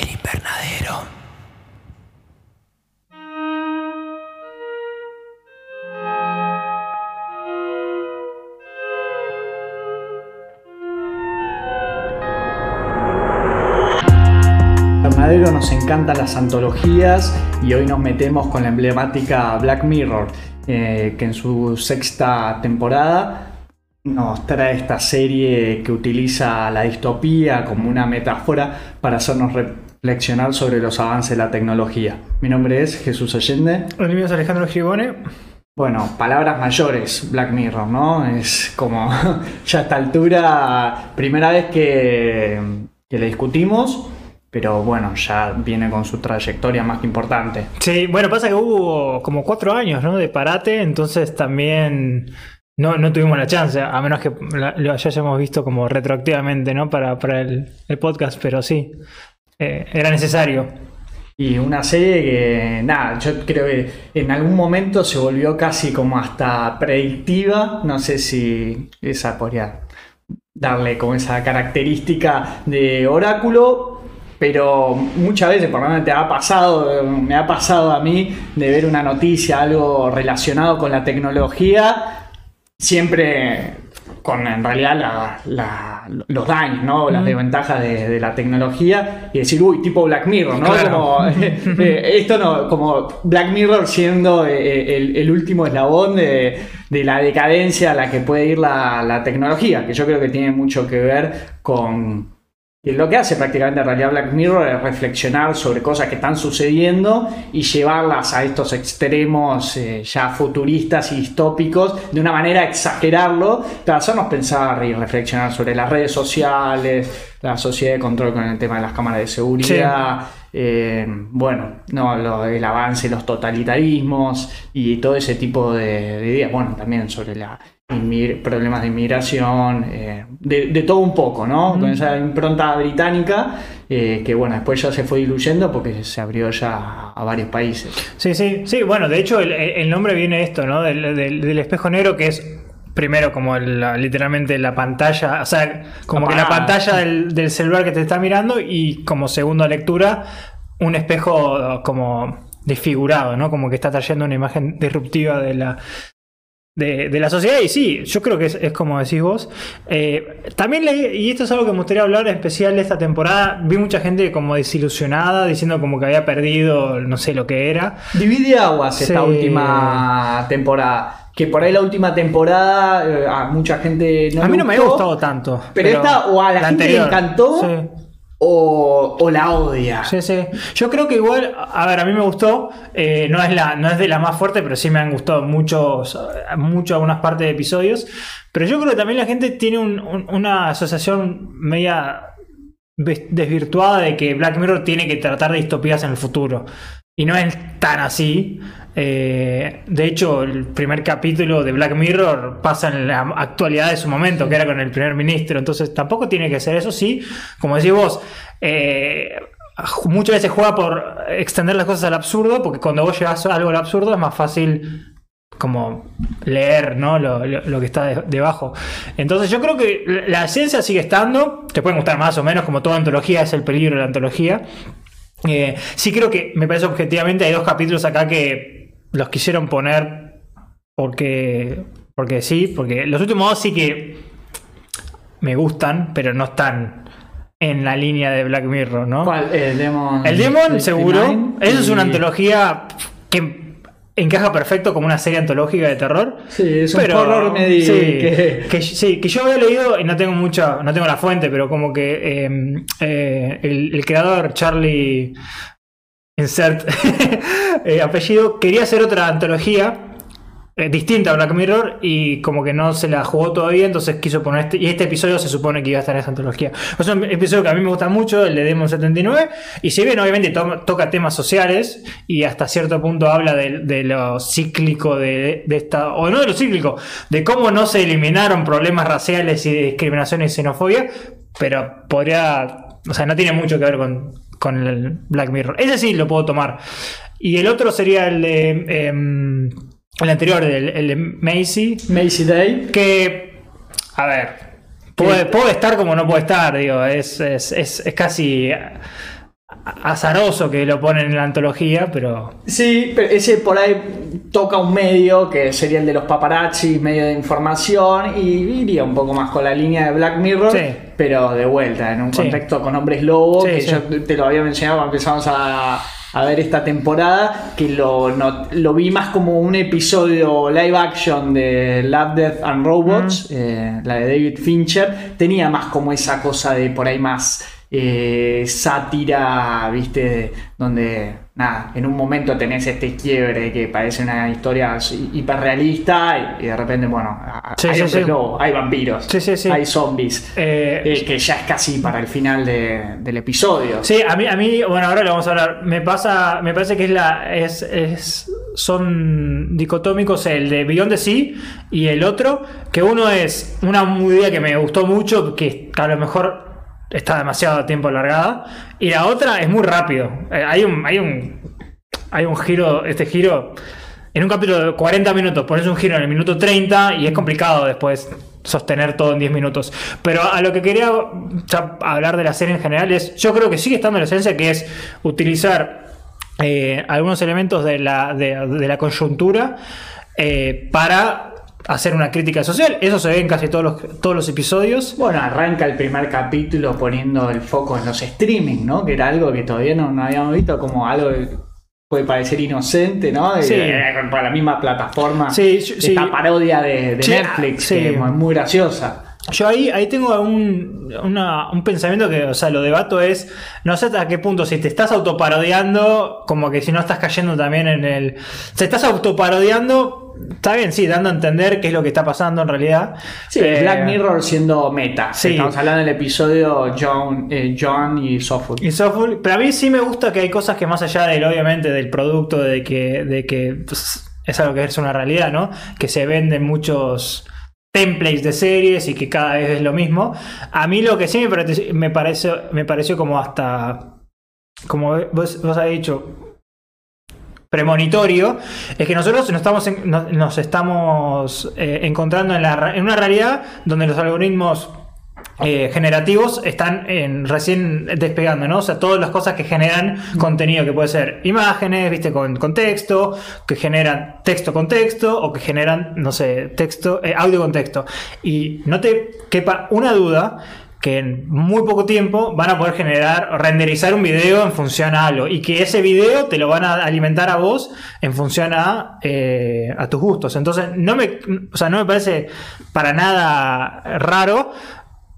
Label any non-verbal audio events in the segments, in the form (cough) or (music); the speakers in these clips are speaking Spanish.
El invernadero. Invernadero nos encantan las antologías y hoy nos metemos con la emblemática Black Mirror, eh, que en su sexta temporada nos trae esta serie que utiliza la distopía como una metáfora para hacernos reflexionar sobre los avances de la tecnología. Mi nombre es Jesús Allende. El mío es Alejandro Gibone. Bueno, palabras mayores, Black Mirror, ¿no? Es como (laughs) ya a esta altura, primera vez que, que le discutimos, pero bueno, ya viene con su trayectoria más que importante. Sí, bueno, pasa que hubo como cuatro años, ¿no? De parate, entonces también no, no tuvimos la chance, a menos que lo hayamos visto como retroactivamente, ¿no? Para, para el, el podcast, pero sí, eh, era necesario. Y una serie que, nada, yo creo que en algún momento se volvió casi como hasta predictiva. No sé si esa podría darle como esa característica de oráculo, pero muchas veces, por lo menos te ha pasado, me ha pasado a mí de ver una noticia, algo relacionado con la tecnología, siempre con en realidad la- la- los daños, ¿no? las Mm. desventajas de, de la tecnología y decir, uy, tipo Black Mirror, ¿no? Claro. Como, (laughs) eh, esto no, como Black Mirror siendo eh, el, el último eslabón de, de la decadencia a la que puede ir la, la tecnología, que yo creo que tiene mucho que ver con y lo que hace prácticamente en realidad Black Mirror es reflexionar sobre cosas que están sucediendo y llevarlas a estos extremos eh, ya futuristas y distópicos de una manera exagerarlo para hacernos pensar y reflexionar sobre las redes sociales, la sociedad de control con el tema de las cámaras de seguridad, eh, bueno, no, lo- el avance de los totalitarismos y todo ese tipo de, de ideas, bueno, también sobre la problemas de inmigración, eh, de, de todo un poco, ¿no? Con esa impronta británica eh, que, bueno, después ya se fue diluyendo porque se abrió ya a varios países. Sí, sí, sí, bueno, de hecho el, el nombre viene de esto, ¿no? Del, del- del espejo negro que es primero como la- literalmente la pantalla, o sea, como que la pantalla del, del celular que te está mirando y como segunda lectura un espejo como desfigurado, ¿no? Como que está trayendo una imagen disruptiva de la, de, de la sociedad. Y sí, yo creo que es, es como decís vos. Eh, también leí, y esto es algo que me gustaría hablar en especial esta temporada, vi mucha gente como desilusionada, diciendo como que había perdido no sé lo que era. Divide aguas esta última temporada. Que por ahí la última temporada eh, a mucha gente no a mí no me había gustado tanto. Pero, esta o a la, gente anterior. le encantó Sí. O, la odia. Sí, sí. Yo creo que igual, a ver, a mí me gustó. eh, no, es la, no es de la más fuerte, pero sí me han gustado muchos, mucho algunas partes de episodios. Pero yo creo que también la gente tiene un- un- una asociación media desvirtuada de que Black Mirror tiene que tratar de distopías en el futuro. Y no es tan así. Eh, de hecho, el primer capítulo de Black Mirror pasa en la actualidad de su momento, que era con el primer ministro. Entonces, tampoco tiene que ser eso. Sí, como decís vos, eh, muchas veces juega por extender las cosas al absurdo, porque cuando vos llegas a algo al absurdo es más fácil como leer ¿no? lo, que está de- debajo. Entonces yo creo que la ciencia sigue estando, te pueden gustar más o menos, como toda antología es el peligro de la antología. Eh, sí creo que me parece objetivamente hay dos capítulos acá que los quisieron poner porque, porque sí, porque los últimos dos sí que me gustan, pero no están en la línea de Black Mirror, ¿no? ¿Cuál? El Demon. El Demon, seguro. P9 Eso es una antología que encaja perfecto como una serie antológica de terror. Sí, es un horror medio sí, que- que, sí, que yo había leído y no tengo mucha, no tengo la fuente, pero como que eh, eh, el, el creador Charlie Insert (laughs) eh, apellido quería hacer otra antología eh, distinta a Black Mirror y como que no se la jugó todavía, entonces quiso poner este, y este episodio se supone que iba a estar en esa antología. Es un episodio que a mí me gusta mucho, el de Demon 79, y si bien obviamente to- toca temas sociales y hasta cierto punto habla de, de lo cíclico de, de esta, o no de lo cíclico, de cómo no se eliminaron problemas raciales y de discriminación y xenofobia, pero podría, o sea, no tiene mucho que ver con, con el Black Mirror. Ese sí lo puedo tomar. Y el otro sería el de... em, el anterior, el, el de Macy, Macy Day. que, a ver, puede, puede estar como no puede estar, digo, es, es, es, es casi azaroso que lo ponen en la antología, pero. Sí, pero ese por ahí toca un medio que sería el de los paparazzi, medio de información, y iría un poco más con la línea de Black Mirror, Sí. pero de vuelta, en un Sí. contexto con hombres lobo, Sí, que yo te lo había mencionado cuando empezamos a, a ver esta temporada, que lo, no- lo vi más como un episodio live action de Love, Death and Robots, eh, la de David Fincher, tenía más como esa cosa de por ahí más eh, sátira, viste, donde nada, en un momento tenés este quiebre que parece una historia hiperrealista y, y de repente, bueno, Sí, hay, sí, sí. lobo, hay vampiros, Sí, sí, sí. hay zombies, eh, eh, que ya es casi para el final de- del episodio. Sí, a mí, a mí, bueno, ahora lo vamos a hablar. Me pasa, me parece que es la, es, es- son dicotómicos el de Beyond the Sea y el otro, que uno es una idea que me gustó mucho, que a lo mejor está demasiado tiempo alargada, y la otra es muy rápido. Eh, hay un, hay un, hay un giro, este giro. En un capítulo de 40 minutos pones un giro en el minuto 30 y es complicado después sostener todo en 10 minutos. Pero a lo que quería hablar de la serie en general es, yo creo que sigue estando la esencia que es utilizar eh, algunos elementos de la, de la coyuntura eh, para hacer una crítica social. Eso se ve en casi todos los, todos los episodios. Bueno, arranca el primer capítulo poniendo el foco en los streaming, ¿no? Que era algo que todavía no, no habíamos visto como algo que puede parecer inocente, ¿no? De- Sí. eh, para la misma plataforma. Sí, sí. Esta parodia de, de Sí, Netflix, que es muy graciosa. Yo ahí, ahí tengo un, una- un pensamiento que, o sea, lo debato es, no sé hasta qué punto, si te estás autoparodiando, como que si no estás cayendo también en el... Si estás autoparodiando, está bien, sí, dando a entender qué es lo que está pasando en realidad. Sí, Eh, Black Mirror siendo meta. sí. Estamos hablando del episodio John, eh, John y Software. Y Soulful, pero a mí sí me gusta que hay cosas que más allá del, obviamente, del producto, de que, de que pues, es algo que es una realidad, ¿no? Que se venden muchos templates de series y que cada vez es lo mismo. A mí lo que sí me pareció, me pareció, me pareció como hasta, como vos, vos has dicho, premonitorio, es que nosotros nos estamos, nos, estamos eh, encontrando en, la, en una realidad donde los algoritmos eh, generativos están en- recién despegando, ¿no? O sea, todas las cosas que generan contenido, que puede ser imágenes, viste, con, con texto, que generan texto con texto, o que generan, no sé, texto, eh, audio con texto. Y no te quepa una duda que en muy poco tiempo van a poder generar renderizar un video en función a algo y que ese video te lo van a alimentar a vos en función a, eh, a tus gustos. Entonces, no me, o sea, no me parece para nada raro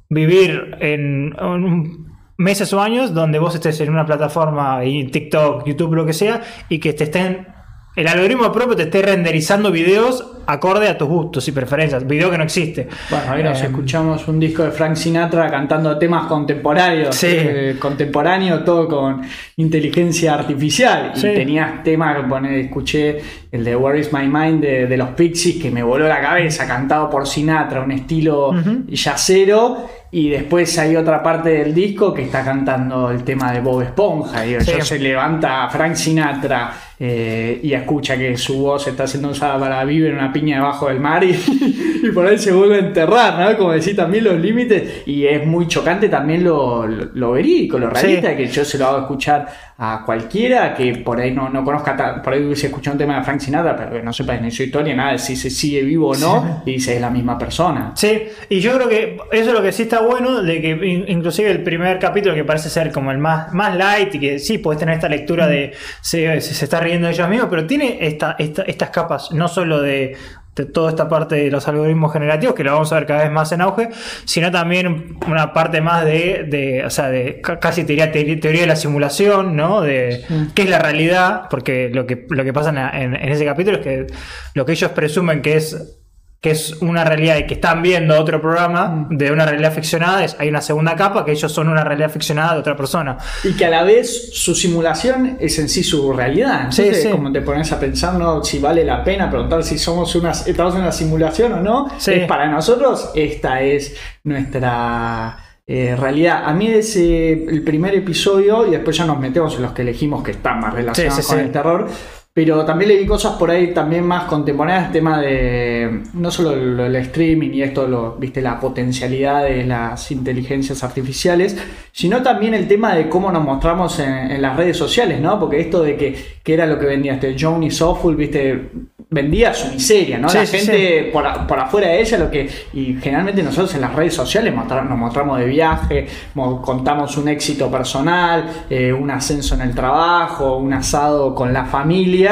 vivir en, en meses o años donde vos estés en una plataforma, y TikTok, YouTube, lo que sea, y que te estén. El algoritmo propio te esté renderizando videos acorde a tus gustos y preferencias. Video que no existe. Bueno, ahí nos Eh, escuchamos un disco de Frank Sinatra cantando temas contemporáneos. Sí. eh, contemporáneo, todo con inteligencia artificial. Y tenías temas, pone, escuché el de Where is My Mind de, de los Pixies, que me voló la cabeza, cantado por Sinatra, un estilo Ujú. yacero. Y después hay otra parte del disco que está cantando el tema de Bob Esponja. Digo, Sí. yo se levanta Frank Sinatra eh, y escucha que su voz está siendo usada para vivir en una piña debajo del mar y, (laughs) y por ahí se vuelve a enterrar, ¿no? Como decís también los límites. Y es muy chocante también lo, lo, lo verídico, lo realista, Sí. que yo se lo hago escuchar a cualquiera que por ahí no, no conozca, por ahí hubiese escuchado un tema de Frank Sinatra, pero que no sepa ni su historia, nada, si se sigue vivo o no, y dice es la misma persona. Sí, y yo creo que eso es lo que sí está bueno, de que in- inclusive el primer capítulo que parece ser como el más, más light y que sí, puedes tener esta lectura de se, se, se está riendo de ellos mismos, pero tiene esta, esta- estas capas, no solo de, de toda esta parte de los algoritmos generativos, que lo vamos a ver cada vez más en auge, sino también una parte más de, de o sea, de ca- casi te diría te- teoría de la simulación, ¿no? De qué es la realidad, porque lo que, lo que pasa en, en- en ese capítulo es que lo que ellos presumen que es que es una realidad y que están viendo otro programa de una realidad ficcionada, es, hay una segunda capa que ellos son una realidad ficcionada de otra persona. Y que a la vez su simulación es en sí su realidad. Entonces, sí. como te pones a pensar ¿no? si vale la pena preguntar si somos una, estamos en una simulación o no, Sí. es para nosotros esta es nuestra eh, realidad. A mí es eh, el primer episodio y después ya nos metemos en los que elegimos que están más relacionados con el terror. Pero también le vi cosas por ahí también más contemporáneas, tema de no solo el, el streaming y esto, lo, viste, la potencialidad de las inteligencias artificiales, sino también el tema de cómo nos mostramos en, en las redes sociales, ¿no? Porque esto de que, que era lo que vendía este Johnny Soulful, viste, vendía su miseria, ¿no? Sí, la sí, gente Por, por afuera de ella, lo que. Y generalmente nosotros en las redes sociales nos mostramos de viaje, mo- contamos un éxito personal, eh, un ascenso en el trabajo, un asado con la familia.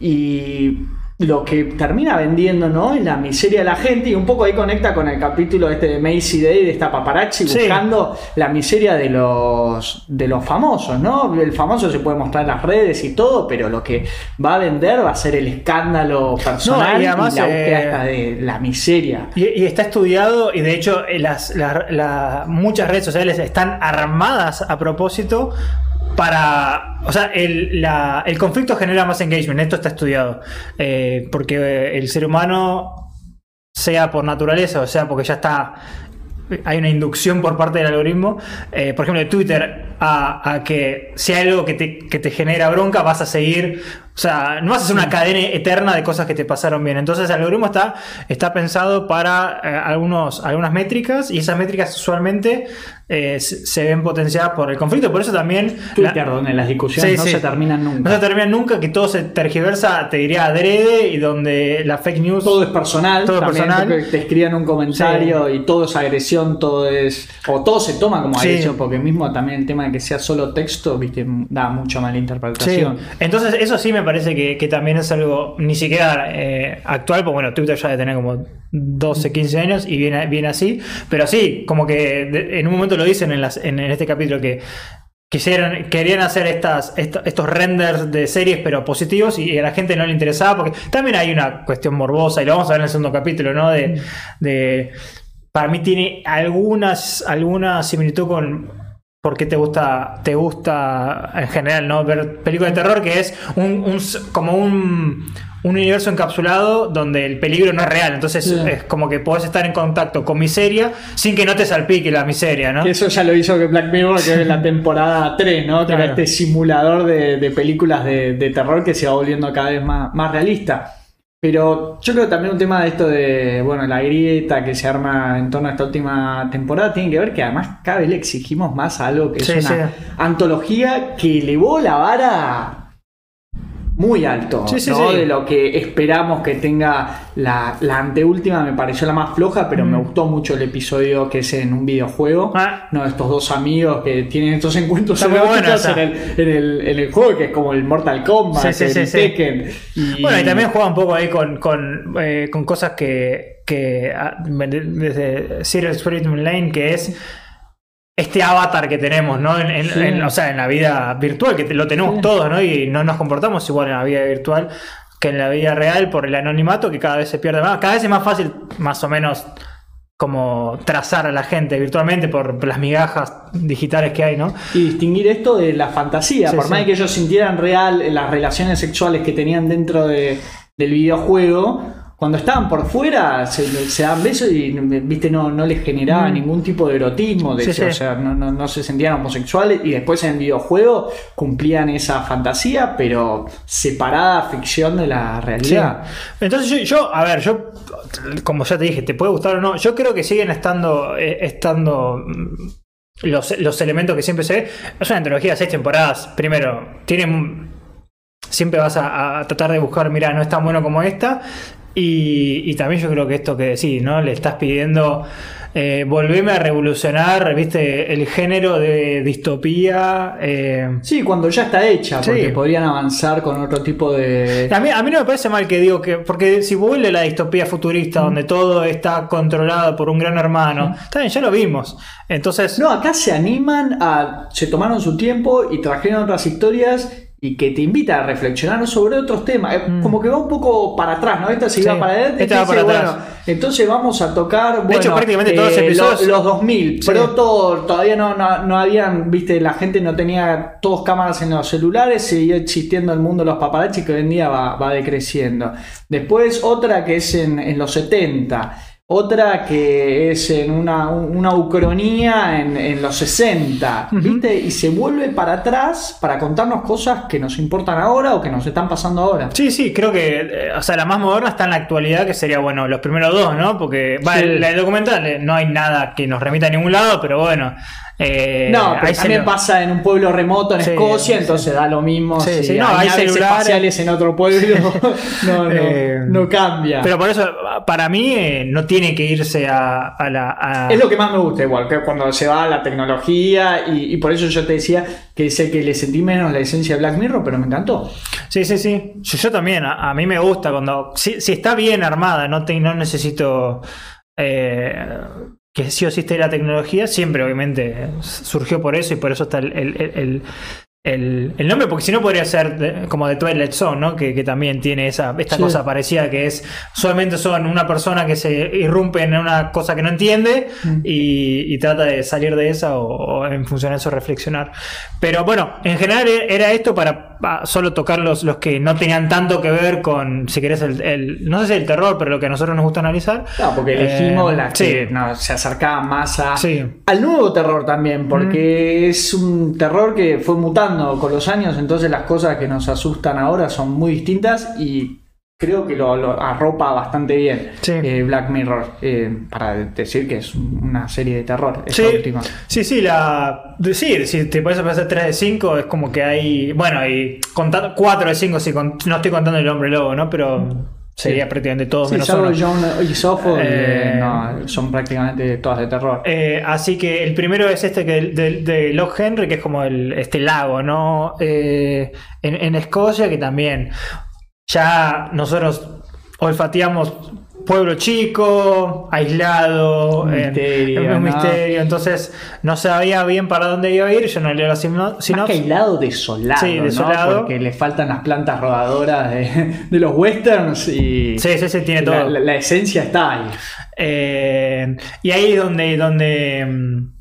Y lo que termina vendiendo, ¿no? Es la miseria de la gente. Y un poco ahí conecta con el capítulo este de Macy Day, de esta paparazzi, Sí. buscando la miseria de los, de los famosos, ¿no? El famoso se puede mostrar en las redes y todo, pero lo que va a vender va a ser el escándalo personal No, y y, además, la búsqueda eh, esta de la miseria. Y, y está estudiado y de hecho eh, las, la- la- muchas redes sociales están armadas a propósito para... O sea, el, la- el conflicto genera más engagement, esto está estudiado. Eh, porque el ser humano, sea por naturaleza o sea porque ya está... Hay una inducción por parte del algoritmo, eh, por ejemplo, de Twitter, a, a que si hay algo que te, que te genera bronca, vas a seguir o sea, no vas a hacer una cadena eterna de cosas que te pasaron bien. Entonces el algoritmo está, está pensado para eh, algunos, algunas métricas y esas métricas usualmente eh, se, ven potenciadas por el conflicto. Por eso también... Twitter, la- donde las discusiones Sí, no sí. se terminan no nunca. se termina nunca, que todo se tergiversa, te diría adrede y donde la fake news... todo es personal, Todo es personal. te escriban un comentario y todo es agresión, todo es. o todo se toma como agresión, porque mismo también el tema de que sea solo texto, viste, da mucha mala interpretación. Entonces, eso sí me parece que, que también es algo ni siquiera eh, actual, porque bueno, Twitter ya debe tener como 12, 15 años y viene, viene así, pero sí, como que de- en un momento lo dicen en, las, en, en este capítulo que quisieran, querían hacer estas, esto- estos renders de series, pero positivos, y a la gente no le interesaba, porque también hay una cuestión morbosa, y lo vamos a ver en el segundo capítulo, ¿no? De, de para mí tiene algunas, alguna similitud con por qué te gusta, te gusta en general, ¿no? Ver películas de terror, que es un, como un, un universo encapsulado donde el peligro no es real. Entonces Sí. es como que podés estar en contacto con miseria sin que no te salpique la miseria, ¿no? Que eso ya lo hizo que Black Mirror, que es en la temporada 3, ¿no? Que era este simulador de, de películas de, de terror que se va volviendo cada vez más, más realista. Pero yo creo que también un tema de esto de, bueno, la grieta que se arma en torno a esta última temporada tiene que ver que además cada vez le exigimos más a algo que es Sí, una sí. antología que elevó la vara muy alto, Sí, sí, ¿no? sí. De lo que esperamos que tenga la, la anteúltima me pareció la más floja, pero Mm. me gustó mucho el episodio que es en un videojuego. Ah. No, estos dos amigos que tienen estos encuentros eróticos buena en, el, en, el, en el juego, que es como el Mortal Kombat, el. Tekken. Y- Bueno, y también juega un poco ahí con, con, eh, con cosas que, que ah, desde Serial Experiment Lane, que es este avatar que tenemos, ¿no? En, en- Sí. en- o sea, en la vida virtual, que lo tenemos Sí. todos, ¿no? Y no nos comportamos igual en la vida virtual que en la vida real por el anonimato que cada vez se pierde más. Cada vez es más fácil, más o menos, como trazar a la gente virtualmente por las migajas digitales que hay, ¿no? y distinguir esto de la fantasía. Sí, Por más que ellos sintieran real las relaciones sexuales que tenían dentro de- del videojuego, cuando estaban por fuera se, se daban besos y viste no, no les generaba Mm. ningún tipo de erotismo, de Sí, hecho, sí. o sea, no, no- no se sentían homosexuales y después en el videojuego cumplían esa fantasía, pero separada ficción de la realidad. Sí. Entonces yo, yo, a ver, yo, como ya te dije, te puede gustar o no, yo creo que siguen estando, eh, estando mm, los, los elementos que siempre se ve. Es una antología de seis temporadas. Primero, tienen, siempre vas a, a tratar de buscar, mira, no es tan bueno como esta. Y, y también yo creo que esto que decís, ¿no? Le estás pidiendo... Eh, volveme a revolucionar, viste, el género de distopía. eh, Sí, cuando ya está hecha, porque Sí. podrían avanzar con otro tipo de... A mí, a mí no me parece mal que digo que, porque si vuelve la distopía futurista donde todo está controlado por un gran hermano, está bien, ya lo vimos. Entonces, No, acá se animan a. Se tomaron su tiempo y trajeron otras historias y que te invita a reflexionar sobre otros temas. Eh, Mm. Como que va un poco para atrás, ¿no? Esta se Sí, iba para adelante. esta dice, para atrás. bueno, entonces vamos a tocar. Bueno, hecho, prácticamente todos los eh, episodios- Los, los 2000. Sí. Proto, todavía no, no, no habían. Viste, la gente no tenía todos cámaras en los celulares. Seguía existiendo el mundo de los paparazzi que hoy en día va, va decreciendo. Después otra que es en, en los 70. Otra que es en una, una ucronía en, en los 60, ¿viste? Y se vuelve para atrás para contarnos cosas que nos importan ahora o que nos están pasando ahora. Sí, sí, creo que, eh, o sea, la más moderna está en la actualidad, que sería, bueno, los primeros dos, ¿no? Porque, va, Sí. el, el documental eh, no hay nada que nos remita a ningún lado, pero bueno. Eh, No, pero hay también pasa en un pueblo remoto en Sí, Escocia, sí. entonces da lo mismo. Si no, hay celulares. espaciales en otro pueblo, (laughs) no, no, Eh, no cambia. Pero por eso, para mí, eh, no tiene que irse a, a la. a- Es lo que más me gusta igual, que cuando se va a la tecnología y, y por eso yo te decía que sé que le sentí menos la esencia de Black Mirror, pero me encantó. Sí, sí, sí. Yo, yo también. A, a mí me gusta cuando. Si, si está bien armada, no, te, no necesito. eh, que sí o sí la tecnología, siempre obviamente surgió por eso y por eso está el- el- el- nombre, porque si no podría ser de- como de Twilight Zone, ¿no? Que, que también tiene esa, esta Sí. cosa parecida que es solamente son una persona que se irrumpe en una cosa que no entiende Mm. y, y trata de salir de esa o, o en función de eso reflexionar. Pero bueno, en general e- era esto para pa- solo tocar los, los que no tenían tanto que ver con, si querés, el, el- no sé si el terror, pero lo que a nosotros nos gusta analizar. No, porque elegimos Eh, las sí. que no, se acercaban más a, Sí. al nuevo terror también, porque es un terror que fue mutando con los años, entonces las cosas que nos asustan ahora son muy distintas y creo que lo, lo arropa bastante bien Sí. eh, Black Mirror, eh, para decir que es una serie de terror, Sí, última. sí, sí, la. Sí, si te puedes pasar 3 de 5, es como que hay. Bueno, hay contando 4 de 5, si con- no estoy contando el hombre lobo, ¿no? Pero sería prácticamente todo Sí, menos uno. John y Sofo, Eh, no, son prácticamente todas de terror. Eh, así que el primero es este que de, de Loch Henry, que es como el, este lago, ¿no? Eh, en, en Escocia, que también ya nosotros olfateamos pueblo chico, aislado, Un misterio, en un ¿no? misterio, entonces no sabía bien para dónde iba a ir, yo no leo la sino- Más que sinopsis. aislado, desolado, Sí, ¿no? desolado. Porque le faltan las plantas rodadoras de, (laughs) de los westerns y Sí, sí, sí, tiene todo. la- la esencia está ahí. Eh, y ahí es donde, donde mm,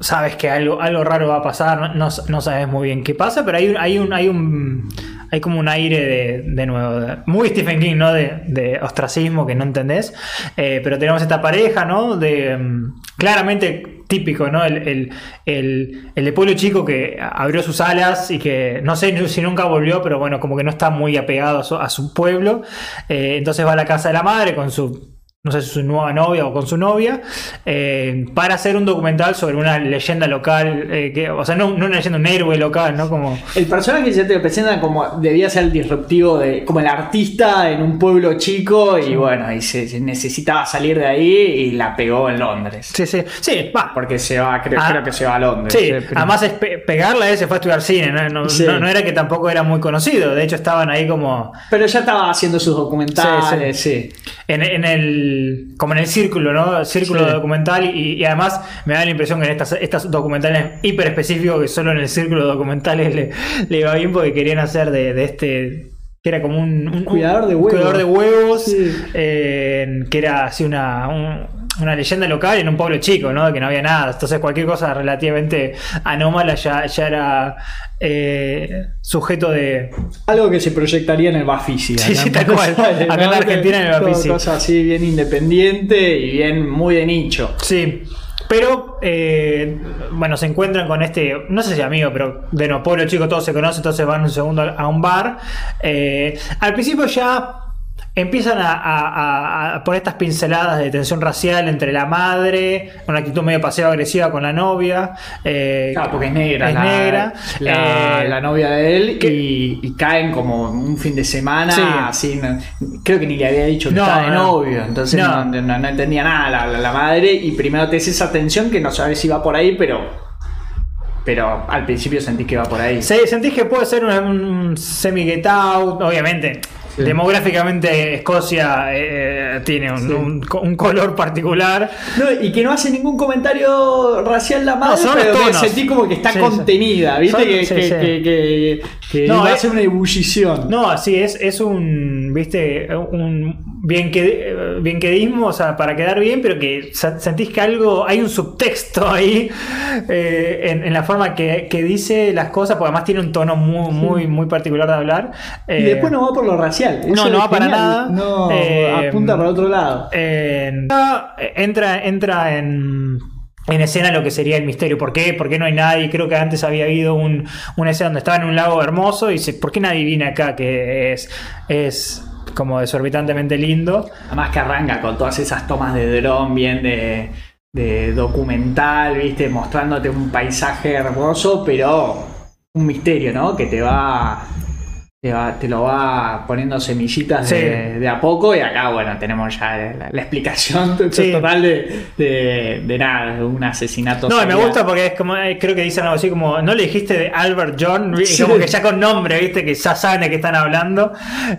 sabes que algo, algo raro va a pasar, no, no- no sabes muy bien qué pasa, pero hay un, hay un, hay un hay como un aire de, de nuevo, muy Stephen King, ¿no? De, ostracismo que no entendés. Eh, pero tenemos esta pareja, ¿no? De mm, claramente típico, ¿no? El, el, el, el de pueblo chico que abrió sus alas y que no sé si nunca volvió, pero bueno, como que no está muy apegado a su, a su pueblo. Eh, entonces va a la casa de la madre con su no sé si su nueva novia o con su novia, eh, para hacer un documental sobre una leyenda local, eh, que, o sea, no, no una leyenda, un héroe local, ¿no? Como, El personaje ya te lo presentan como debía ser el disruptivo de como el artista en un pueblo chico y bueno, y se, se necesitaba salir de ahí y la pegó en Londres. sí, sí, sí, va. Porque se va, creo, Ah. creo que se va a Londres. Sí, eh, pero- además es pe- pegarla, él se fue a estudiar cine, ¿no? No, Sí. no- era que tampoco era muy conocido, de hecho estaban ahí como Pero ya estaba haciendo sus documentales, sí. en, en el como en el círculo, ¿no? El círculo Sí. documental y, y además me da la impresión que en estas, estas documentales hiper específicos que solo en el círculo de documentales le, le iba bien porque querían hacer de, de este que era como un, un- Cuidador de huevos. cuidador de huevos Sí. eh, que era así una un- una leyenda local en un pueblo chico, ¿no? Que no había nada. Entonces cualquier cosa relativamente anómala ya, ya era eh, sujeto de, Algo que se proyectaría en el Bafisi. Sí, sí, en tal cual. (laughs) Acá en ¿no? Argentina en el Bafisi. Cosa así bien independiente y bien muy de nicho. Sí, pero eh, bueno, se encuentran con este, no sé si amigo, pero de no, pueblo chico todos se conocen, entonces van un segundo a un bar. Eh, al principio ya empiezan a, a- a- a poner estas pinceladas de tensión racial entre la madre, una actitud medio paseo agresiva con la novia. eh, Claro, porque es negra. Es la, negra. La, eh, la novia de él que- y, y caen como un fin de semana. Sí. Así, creo que ni le había dicho que No, estaba de no. novio. Entonces No. no, no- no entendía nada la, madre. Y primero te hace esa tensión que no sabes si va por ahí, pero. Pero al principio sentí que va por ahí. Se- ¿Sentís que puede ser un, un semi-get out? Obviamente. Sí. Demográficamente Escocia eh, tiene un, Sí. un- un color particular. No, y que no hace ningún comentario racial la madre, pero sentí como que está Sí, contenida, ¿viste? Son- que, que, que, que- No, ser una ebullición. No, así es, es un, viste, un, bien, que, bien quedismo, o sea, para quedar bien, pero que sentís que algo, hay un subtexto (laughs) ahí eh, en, la forma que, dice las cosas, porque además tiene un tono muy, muy, muy particular de hablar. y después no va por lo racial. no, no va para nada. No, apunta para otro lado. entra, entra en en escena lo que sería el misterio. ¿Por qué? ¿Por qué no hay nadie? Creo que antes había habido un, una escena donde estaba en un lago hermoso y dice, ¿por qué nadie viene acá? Que es, es como desorbitantemente lindo. Además que arranca con todas esas tomas de dron bien de, de documental, ¿viste? Mostrándote un paisaje hermoso, pero un misterio, ¿no? Que te va te, lo va poniendo semillitas de, a poco y acá, bueno, tenemos ya la, explicación (laughs) total de, de, nada, de un asesinato. No, me gusta porque es como, eh, creo que dicen algo así como, no le dijiste de Albert John, como que ya con nombre, viste, que ya saben de qué están hablando.